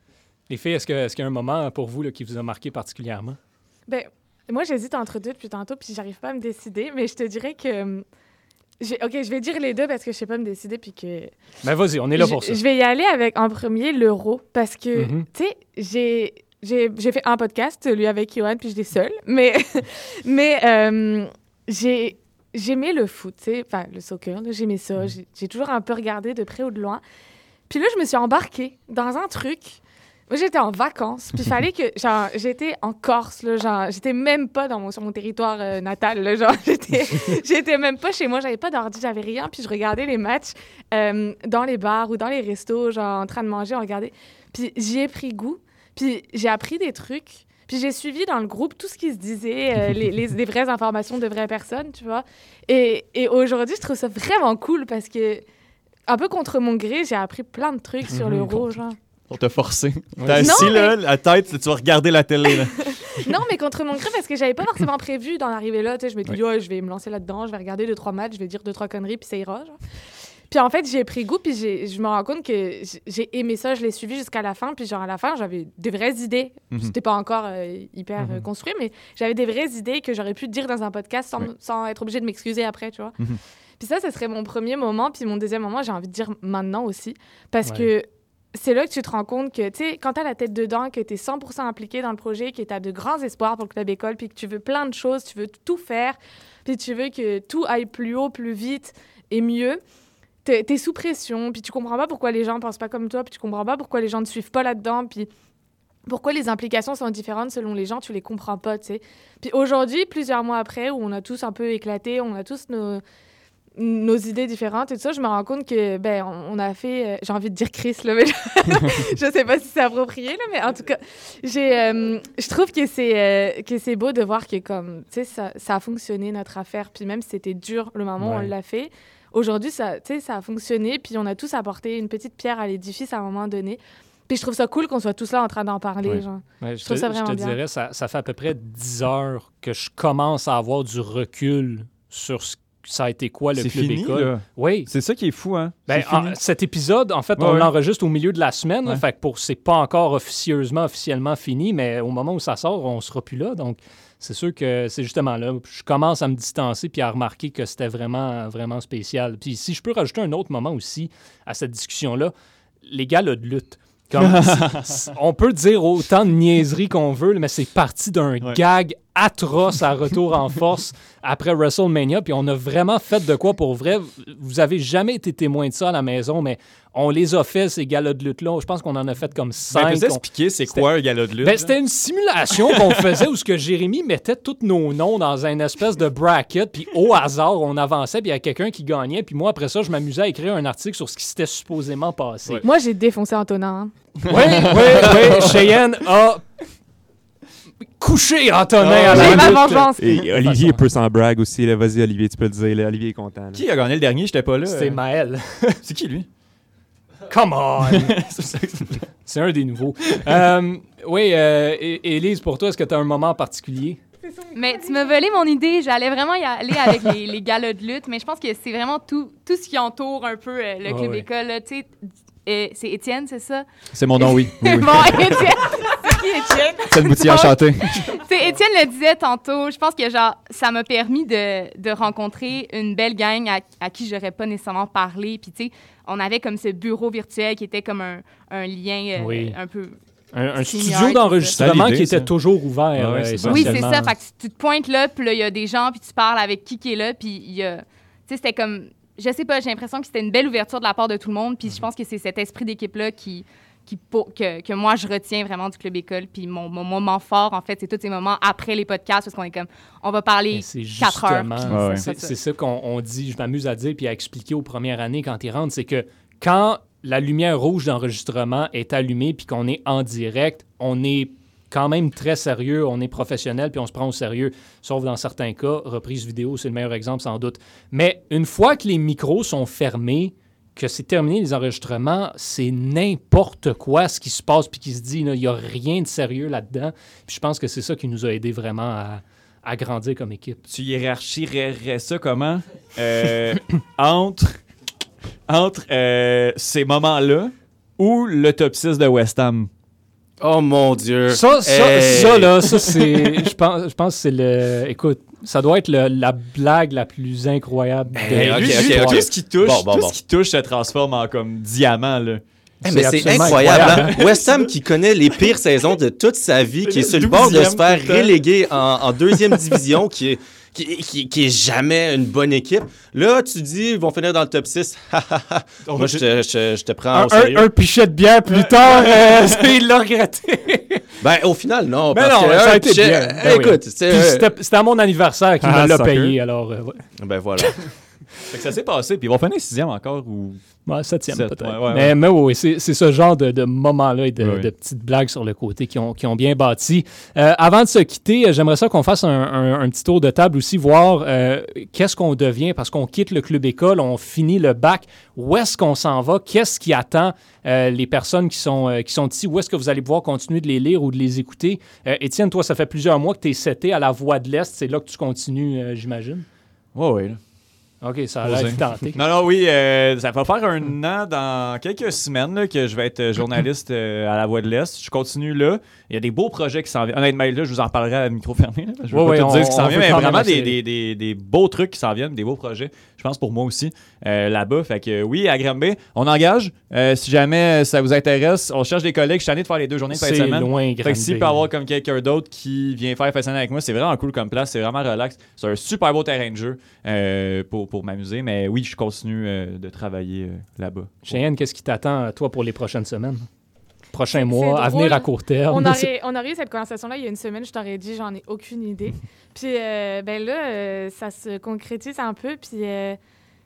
Les filles, est-ce qu'il y a un moment pour vous là, qui vous a marqué particulièrement? Ben, moi, j'hésite entre deux depuis tantôt, puis j'arrive pas à me décider, mais je te dirais que. hum, j'ai- Ok, je vais dire les deux parce que je sais pas me décider, puis que. Ben vas-y, on est là pour ça. je vais y aller avec en premier l'euro, parce que, Mhm. tu sais, j'ai. J'ai j'ai fait un podcast, lui avec Johan, puis je l'ai seul. Mais, mais euh, j'ai j'aimais le foot, enfin, le soccer, j'aimais ça. J'ai j'ai toujours un peu regardé de près ou de loin. Puis là, je me suis embarquée dans un truc. Moi, j'étais en vacances, puis il fallait que, genre, j'étais en Corse, là, genre, j'étais même pas dans mon, sur mon territoire euh, natal, là, genre, j'étais, j'étais même pas chez moi, j'avais pas d'ordi, j'avais rien, puis je regardais les matchs euh, dans les bars ou dans les restos, genre, en train de manger, on regardait. Puis j'y ai pris goût, puis j'ai appris des trucs. Puis j'ai suivi dans le groupe tout ce qui se disait, euh, les, vraies informations de vraies personnes, tu vois. Et, et aujourd'hui, je trouve ça vraiment cool parce que, un peu contre mon gré, j'ai appris plein de trucs sur Mhm. l'euro, genre. Pour te forcer. Ouais. Non, assis, mais- là, la tête, tu vas regarder la télé, là. Non, mais contre mon gré, parce que j'avais pas forcément prévu d'en arriver là. Tu sais, je me dis, ouais, je vais me lancer là-dedans, je vais regarder deux, trois matchs, je vais dire deux, trois conneries, puis ça ira. Genre. Puis en fait, j'ai pris goût, puis je me rends compte que j'ai aimé ça, je l'ai suivi jusqu'à la fin. Puis genre, à la fin, j'avais des vraies idées. Mhm. C'était pas encore euh, hyper Mhm. construit, mais j'avais des vraies idées que j'aurais pu dire dans un podcast sans, sans être obligée de m'excuser après, tu vois. Mhm. Puis ça, ce serait mon premier moment. Puis mon deuxième moment, j'ai envie de dire maintenant aussi. Parce Ouais. que c'est là que tu te rends compte que, tu sais, quand t'as la tête dedans, que t'es 100% impliqué dans le projet, que t'as de grands espoirs pour le club école, puis que tu veux plein de choses, tu veux tout faire, puis tu veux que tout aille plus haut, plus vite et mieux, t'es es sous pression, puis tu comprends pas pourquoi les gens pensent pas comme toi, puis tu comprends pas pourquoi les gens ne suivent pas là-dedans, puis pourquoi les implications sont différentes selon les gens, tu les comprends pas, tu sais. Puis aujourd'hui, plusieurs mois après, où on a tous un peu éclaté, on a tous nos nos idées différentes et tout ça, je me rends compte que ben on, on a fait euh, j'ai envie de dire Chris là mais je, sais pas si c'est approprié là mais en tout cas j'ai euh, je trouve que c'est euh, que c'est beau de voir que comme tu sais ça, ça a fonctionné notre affaire puis même si c'était dur le moment où Ouais. on l'a fait aujourd'hui ça tu sais ça a fonctionné puis on a tous apporté une petite pierre à l'édifice à un moment donné puis je trouve ça cool qu'on soit tous là en train d'en parler genre Ouais, je, trouve te, ça je vraiment te bien. dirais, ça, ça fait à peu près 10 heures que je commence à avoir du recul sur ce ça a été quoi le C'est club fini, école. là. Oui. C'est ça qui est fou, hein? Ben, C'est fini. en- cet épisode, en fait, Ouais, on ouais. l'enregistre au milieu de la semaine. Ouais. fait que pour c'est pas encore officieusement, officiellement fini, mais au moment où ça sort, on sera plus là. Donc, c'est sûr que c'est justement là. Je commence à me distancer puis à remarquer que c'était vraiment, vraiment spécial. Puis si je peux rajouter un autre moment aussi à cette discussion-là, les gars là, de lutte. Comme, on peut dire autant de niaiseries qu'on veut, mais c'est parti d'un Ouais. gag atroce à retour en force après WrestleMania. Puis on a vraiment fait de quoi pour vrai. Vous avez jamais été témoin de ça à la maison, mais on les a fait, ces galas de lutte-là. Je pense qu'on en a fait comme Ben, cinq. On- expliquer c'est C'était- quoi un gala de lutte? ben, c'était une simulation qu'on faisait où ce que Jérémy mettait tous nos noms dans une espèce de bracket, puis au hasard, on avançait, puis il y a quelqu'un qui gagnait, puis moi, après ça, je m'amusais à écrire un article sur ce qui s'était supposément passé. Ouais. moi j'ai défoncé Antonin hein. Oui, oui, oui. Cheyenne a couché Antonin à la j'ai ma vengeance Et Olivier peut s'en brag aussi. là. Vas-y, Olivier, tu peux le dire. là. Olivier est content. là. Qui a gagné le dernier? J'étais pas là. C'était euh. Maël. C'est qui, lui? Come on! C'est un des nouveaux. Euh, oui, euh, Élise, pour toi, est-ce que tu as un moment particulier? Mais tu m'as volé mon idée. J'allais vraiment y aller avec les, les galas de lutte, mais je pense que c'est vraiment tout, tout ce qui entoure un peu euh, le Ah club ouais. école. là. Tu sais, euh, c'est Étienne, c'est ça? C'est mon nom, oui. Oui, oui. Bon, Étienne, c'est qui Étienne? C'est enchantée. Tu sais, Étienne le disait tantôt, je pense que genre ça m'a permis de, de rencontrer une belle gang à, à qui j'aurais pas nécessairement parlé. Puis tu sais, on avait comme ce bureau virtuel qui était comme un, un lien euh, Oui. un peu... Un, studio c'est d'enregistrement qui était Ça. toujours ouvert. Ah ouais, euh, c'est bon. Oui, c'est ça. Fait que tu, tu te pointes là, puis là, il y a des gens, puis tu parles avec qui qui est là, puis il y a... Tu sais, c'était comme... Je sais pas, j'ai l'impression que c'était une belle ouverture de la part de tout le monde, puis je pense que c'est cet esprit d'équipe-là qui... Qui, pour- que, que moi, je retiens vraiment du Club École. Puis mon, mon moment fort, en fait, c'est tous ces moments après les podcasts, parce qu'on est comme, on va parler quatre heures. Ouais, ouais. c'est ça. c'est ça qu'on on dit, je m'amuse à dire puis à expliquer aux premières années quand ils rentrent, c'est que quand la lumière rouge d'enregistrement est allumée puis qu'on est en direct, on est quand même très sérieux, on est professionnel puis on se prend au sérieux, sauf dans certains cas, reprise vidéo, c'est le meilleur exemple sans doute. Mais une fois que les micros sont fermés, que c'est terminé les enregistrements, c'est n'importe quoi ce qui se passe puis qui se dit, il n'y a rien de sérieux là-dedans. Je pense que c'est ça qui nous a aidé vraiment à, grandir comme équipe. Tu hiérarchierais ça comment? Euh, entre entre euh, ces moments-là ou le top 6 de West Ham? Oh mon Dieu. Ça, ça, Hey. ça, là, ça, c'est. Je pense, je pense que c'est le. Écoute, ça doit être le- la blague la plus incroyable de Hey, ok, Lui, ok, lui, ok. Tout ce qui touche, Bon, bon, tout bon. ce qui touche se transforme en comme diamant, là? Eh, mais c'est absolument incroyable. hein? West Ham qui connaît les pires saisons de toute sa vie, qui est sur le bord de se faire reléguer en, en deuxième division, qui est, qui, qui, qui est jamais une bonne équipe. Là, tu dis, ils vont finir dans le top 6. Moi, je te, je, te- je te prends Un, au sérieux. un- un pichet de bière plus tard, euh, il l'a regretté. Ben, au final, non. Mais parce non, que, ça a un été pichet- bien. Ben oui. Écoute, c'est... C'était à mon anniversaire qu'il Ah, me l'a payé, alors. euh, ouais. Ben voilà. Fait que ça s'est passé, puis ils vont finir sixième encore ou. Ouais, septième Sept, peut-être. ouais, ouais, mais, mais oui, c'est c'est ce genre de, de moments-là et de, Ouais, ouais. de petites blagues sur le côté qui ont, qui ont bien bâti. Euh, avant de se quitter, euh, j'aimerais ça qu'on fasse un, un- un petit tour de table aussi, voir euh, qu'est-ce qu'on devient parce qu'on quitte le club école, on finit le bac. Où est-ce qu'on s'en va? Qu'est-ce qui attend euh, les personnes qui sont, euh, qui sont ici? Où est-ce que vous allez pouvoir continuer de les lire ou de les écouter? Euh, Étienne, toi, ça fait plusieurs mois que tu es seté à la Voix de l'Est. C'est là que tu continues, euh, j'imagine? Ouais, ouais. OK, ça a l'air tenté. Non, non, oui, euh, ça va faire un an dans quelques semaines là, que je vais être euh, journaliste euh, à la Voix de l'Est. Je continue là. Il y a des beaux projets qui s'en viennent. Honnêtement, là, je vous en parlerai à micro fermé. là, Je vais pas tout on- dire ce qui s'en vient, mais vraiment des, des, des beaux trucs qui s'en viennent, des beaux projets. Je pense pour moi aussi euh, là-bas. Fait que oui, à Granby, on engage. Euh, si jamais ça vous intéresse, on cherche des collègues. Je suis tanné de faire les deux journées de fin de semaine. loin, Fait que s'il peut y avoir comme quelqu'un d'autre qui vient faire fin avec moi, c'est vraiment cool comme place, c'est vraiment relax. C'est un super beau terrain de jeu euh, pour, pour m'amuser. Mais oui, je continue euh, de travailler euh, là-bas. Cheyenne, qu'est-ce qui t'attend, toi, pour les prochaines semaines? Prochains mois, à venir à court terme. On aurait, on aurait eu cette conversation-là il y a une semaine, je t'aurais dit, j'en ai aucune idée. Puis, euh, ben là, euh, ça se concrétise un peu. Puis, euh,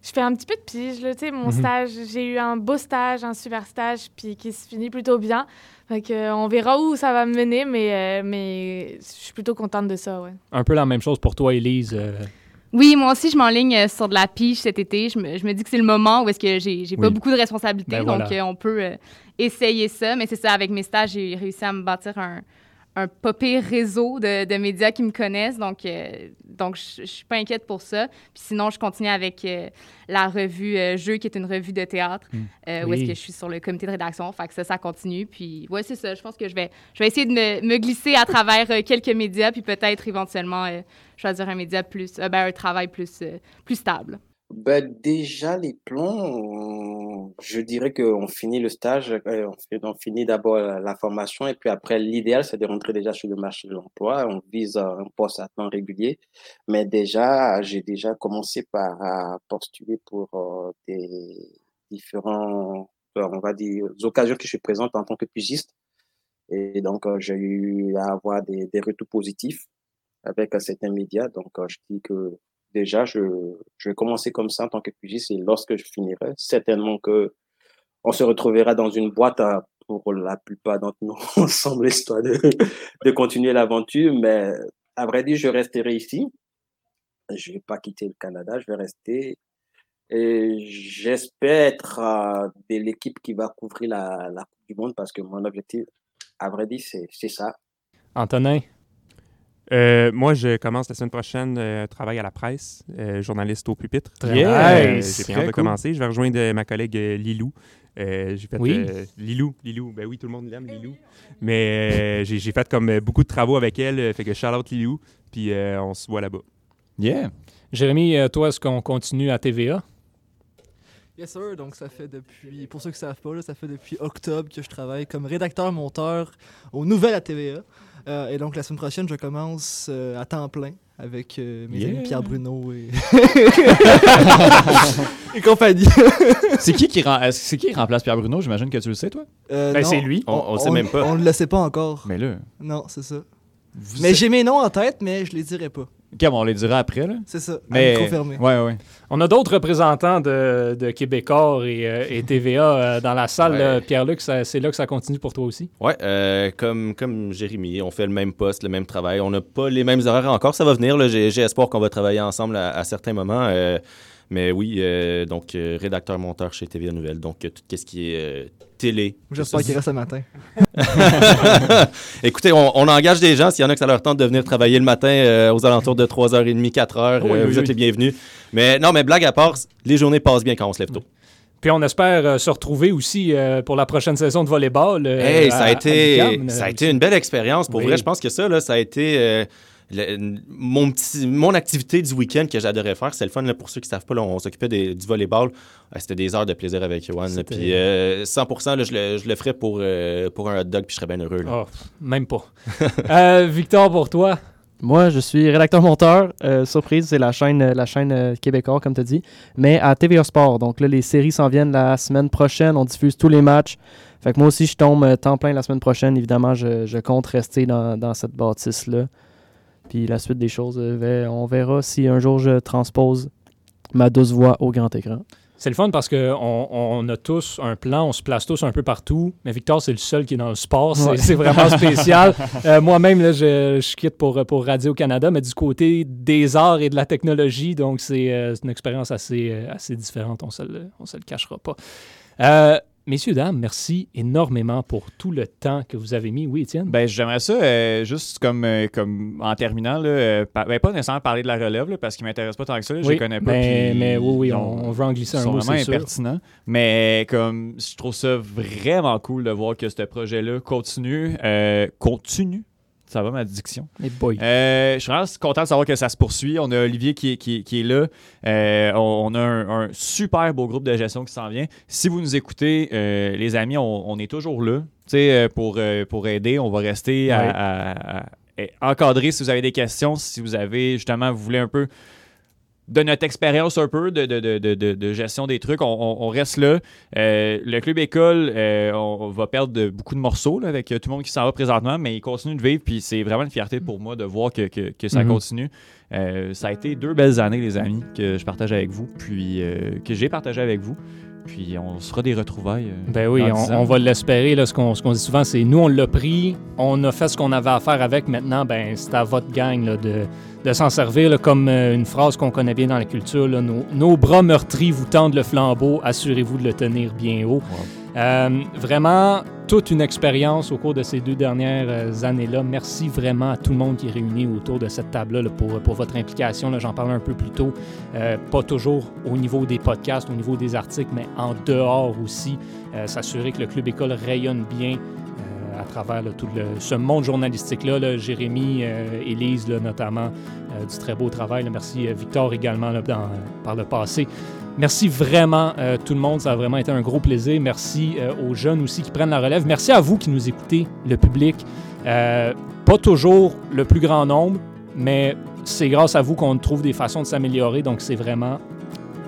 je fais un petit peu de pige. Là, tu sais, mon Mhm. stage, j'ai eu un beau stage, un super stage, puis qui se finit plutôt bien. Euh, on verra où ça va me mener, mais, euh, mais je suis plutôt contente de ça, ouais. Un peu la même chose pour toi, Élise. euh, Oui, moi aussi, je m'enligne euh, sur de la pige cet été. Je me, je me dis que c'est le moment où est-ce que j'ai j'ai pas beaucoup de responsabilités, Ben donc voilà. euh, on peut euh, essayer ça. Mais c'est ça, avec mes stages, j'ai réussi à me bâtir un, un pas pire réseau de, de médias qui me connaissent, donc, euh, donc je je suis pas inquiète pour ça. Puis sinon, je continue avec euh, la revue euh, Jeux, qui est une revue de théâtre, euh, où est-ce que je suis sur le comité de rédaction. Fait que ça, ça continue. Puis ouais, c'est ça. Je pense que je vais, je vais essayer de me, me glisser à travers quelques médias, puis peut-être éventuellement choisir un média plus, ben, un travail plus, plus stable. Ben, déjà, les plans, je dirais qu'on finit le stage, euh, on finit d'abord la, formation et puis après, l'idéal, c'est de rentrer déjà sur le marché de l'emploi. On vise euh, un poste à temps régulier. Mais déjà, j'ai déjà commencé par postuler pour euh, des différents, on va dire, occasions que je présente en tant que pigiste. Et donc, j'ai eu à avoir des, retours positifs avec certains médias. Donc, je dis que déjà, je, je vais commencer comme ça en tant que pigiste et lorsque je finirai, certainement que on se retrouvera dans une boîte pour la plupart d'entre nous ensemble, histoire de, de continuer l'aventure. Mais à vrai dire, je resterai ici. Je vais pas quitter le Canada, je vais rester. Et j'espère être de l'équipe qui va couvrir la, la Coupe du Monde parce que mon objectif, à vrai dire, c'est ça. Antonin, Euh, moi, je commence la semaine prochaine euh, travail à la presse, euh, journaliste au pupitre. Très Euh. J'ai bien hâte de cool. commencer. Je vais rejoindre ma collègue Lilou. Euh, j'ai fait Oui. euh, Lilou, Lilou. Ben oui, tout le monde l'aime, Lilou. Mais euh, j'ai j'ai fait comme beaucoup de travaux avec elle. fait que shout out Lilou. Puis euh, on se voit là-bas. Yeah. Jérémy, toi, est-ce qu'on continue à TVA? Yes sir, donc ça fait depuis, pour ceux qui ne savent pas, là, ça fait depuis octobre que je travaille comme rédacteur-monteur aux nouvelles à TVA. Euh, et donc la semaine prochaine, je commence euh, à temps plein avec euh, mes Yeah. amis Pierre Bruno et, et compagnie. c'est qui qui, rem- c'est qui qui remplace Pierre Bruno? J'imagine que tu le sais, toi. Euh, Ben, non, c'est lui. On- on le sait même pas. On ne le sait pas encore. Mais là, Non, c'est ça. vous Mais êtes- j'ai mes noms en tête, mais je les dirai pas. Ok, bon, on les dira après, là. C'est ça, Mais... Ouais, ouais. On a d'autres représentants de, de Québécois et, euh, et TVA euh, dans la salle. Ouais. là. Pierre-Luc, ça- c'est là que ça continue pour toi aussi? Ouais, euh, comme, comme Jérémy, on fait le même poste, le même travail. On n'a pas les mêmes horaires encore. Ça va venir. là. J'ai j'ai espoir qu'on va travailler ensemble à, à certains moments. Mais oui, euh, donc euh, rédacteur-monteur chez TVA Nouvelle. Donc euh, tout ce qui est euh, télé. J'espère qu'il reste ce matin. Écoutez, on, on engage des gens. S'il y en a que ça leur tente de venir travailler le matin euh, aux alentours de 3h30, 4h, Oui, euh, oui, vous êtes oui. les bienvenus. Mais non, mais blague à part, les journées passent bien quand on se lève tôt. Puis on espère euh, se retrouver aussi euh, pour la prochaine saison de volleyball. euh, Hey, ça à- a, à été, ça a été une belle expérience. Pour Oui. vrai, je pense que ça, là, ça a été euh, le- mon, petit, mon activité du week-end que j'adorais faire. C'est le fun là, pour ceux qui ne savent pas. là, on s'occupait des- du volleyball. Euh, C'était des heures de plaisir avec. C'était- Puis euh, 100%, là, je, le, je le ferais pour, euh, pour un hot dog, puis je serais bien heureux. là. Oh, même pas. Euh, Victor, pour toi, Moi, je suis rédacteur-monteur. Euh, surprise, c'est la chaîne, la chaîne euh, québécoise, comme tu as dit. Mais à TVA Sport. Donc là, les séries s'en viennent la semaine prochaine. On diffuse tous les matchs. Fait que moi aussi, je tombe temps plein la semaine prochaine. Évidemment, je, je compte rester dans, dans cette bâtisse-là. Puis la suite des choses, euh, on verra si un jour je transpose ma douce voix au grand écran. C'est le fun parce qu'on on a tous un plan, on se place tous un peu partout, mais Victor, c'est le seul qui est dans le sport. C'est Ouais. c'est vraiment spécial. Euh, Moi-même, là, je, je quitte pour, pour Radio-Canada, mais du côté des arts et de la technologie, donc c'est euh, c'est une expérience assez, assez différente, on ne se, le- on se le cachera pas. Euh, messieurs, dames, merci énormément pour tout le temps que vous avez mis. Oui, Étienne? Ben, j'aimerais ça, euh, juste comme, euh, comme en terminant, là, euh, par- ben, pas nécessairement parler de la relève, là, parce qu'ils m'intéressent pas tant que ça. là, je les connais pas. mais, puis mais oui, oui, on, on veut en glisser un mot, vraiment c'est sûr. impertinents. Mais comme je trouve ça vraiment cool de voir que ce projet-là continue. euh, continue. Ça va ma diction? Mais boy. Euh, je suis vraiment content de savoir que ça se poursuit. On a Olivier qui est, qui est- qui est là. Euh, on, on a un, un super beau groupe de gestion qui s'en vient. Si vous nous écoutez, euh, les amis, on, on est toujours là pour, pour aider. On va rester à- Ouais. à- à- à encadrer si vous avez des questions, si vous avez justement, vous voulez un peu de notre expérience un peu de, de, de, de, de- de gestion des trucs, on, on- on reste là. Euh, le club école, euh, on, va perdre beaucoup de morceaux là, avec euh, tout le monde qui s'en va présentement, mais il continue de vivre, puis c'est vraiment une fierté pour moi de voir que, que, que ça Mhm. continue. Euh, ça a été deux belles années, les amis, que je partage avec vous, puis que j'ai partagé avec vous. Puis on se fera des retrouvailles. euh, Ben oui, on, va l'espérer. là. Ce qu'on ce qu'on dit souvent, c'est nous, on l'a pris, on a fait ce qu'on avait à faire avec. Maintenant, ben, c'est à votre gang là, de, de s'en servir. là, comme euh, une phrase qu'on connaît bien dans la culture là, nos, nos bras meurtris vous tendent le flambeau, assurez-vous de le tenir bien haut. Euh, vraiment, toute une expérience au cours de ces deux dernières euh, années-là. Merci vraiment à tout le monde qui est réuni autour de cette table-là là, pour, pour votre implication. J'en parlais un peu plus tôt. Euh, pas toujours au niveau des podcasts, au niveau des articles, mais en dehors aussi. S'assurer que le Club École rayonne bien à travers tout ce monde journalistique-là. là. Jérémy, euh, Élise notamment, du très beau travail. Merci Victor également par le passé. Merci vraiment euh, tout le monde, ça a vraiment été un gros plaisir. Merci euh, aux jeunes aussi qui prennent la relève. Merci à vous qui nous écoutez, le public. Euh, pas toujours le plus grand nombre, mais c'est grâce à vous qu'on trouve des façons de s'améliorer. Donc c'est vraiment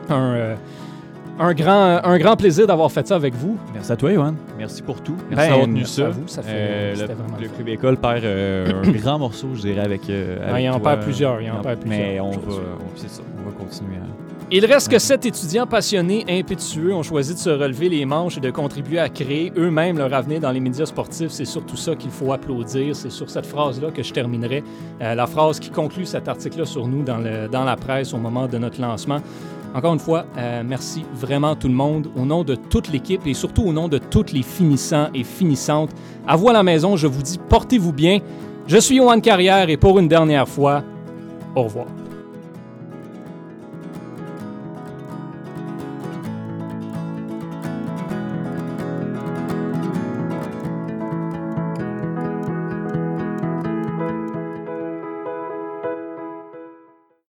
un, un, grand, un grand plaisir d'avoir fait ça avec vous. Merci à toi, Yohan. Merci pour tout. Merci Ben, d'avoir tenu ça. à vous, ça fait- le, le. Club École perd un grand morceau, je dirais, avec. Ah, avec il en perd plusieurs, il en perd Mais plusieurs on va, on, c'est ça, on va continuer à. Il reste que sept étudiants passionnés, impétueux, ont choisi de se relever les manches et de contribuer à créer eux-mêmes leur avenir dans les médias sportifs. C'est surtout ça qu'il faut applaudir. C'est sur cette phrase-là que je terminerai. Euh, la phrase qui conclut cet article-là sur nous dans, la presse au moment de notre lancement. Encore une fois, euh, merci vraiment tout le monde, au nom de toute l'équipe et surtout au nom de tous les finissants et finissantes. À vous à la maison, je vous dis portez-vous bien. Je suis Yohan Carrière et pour une dernière fois, au revoir.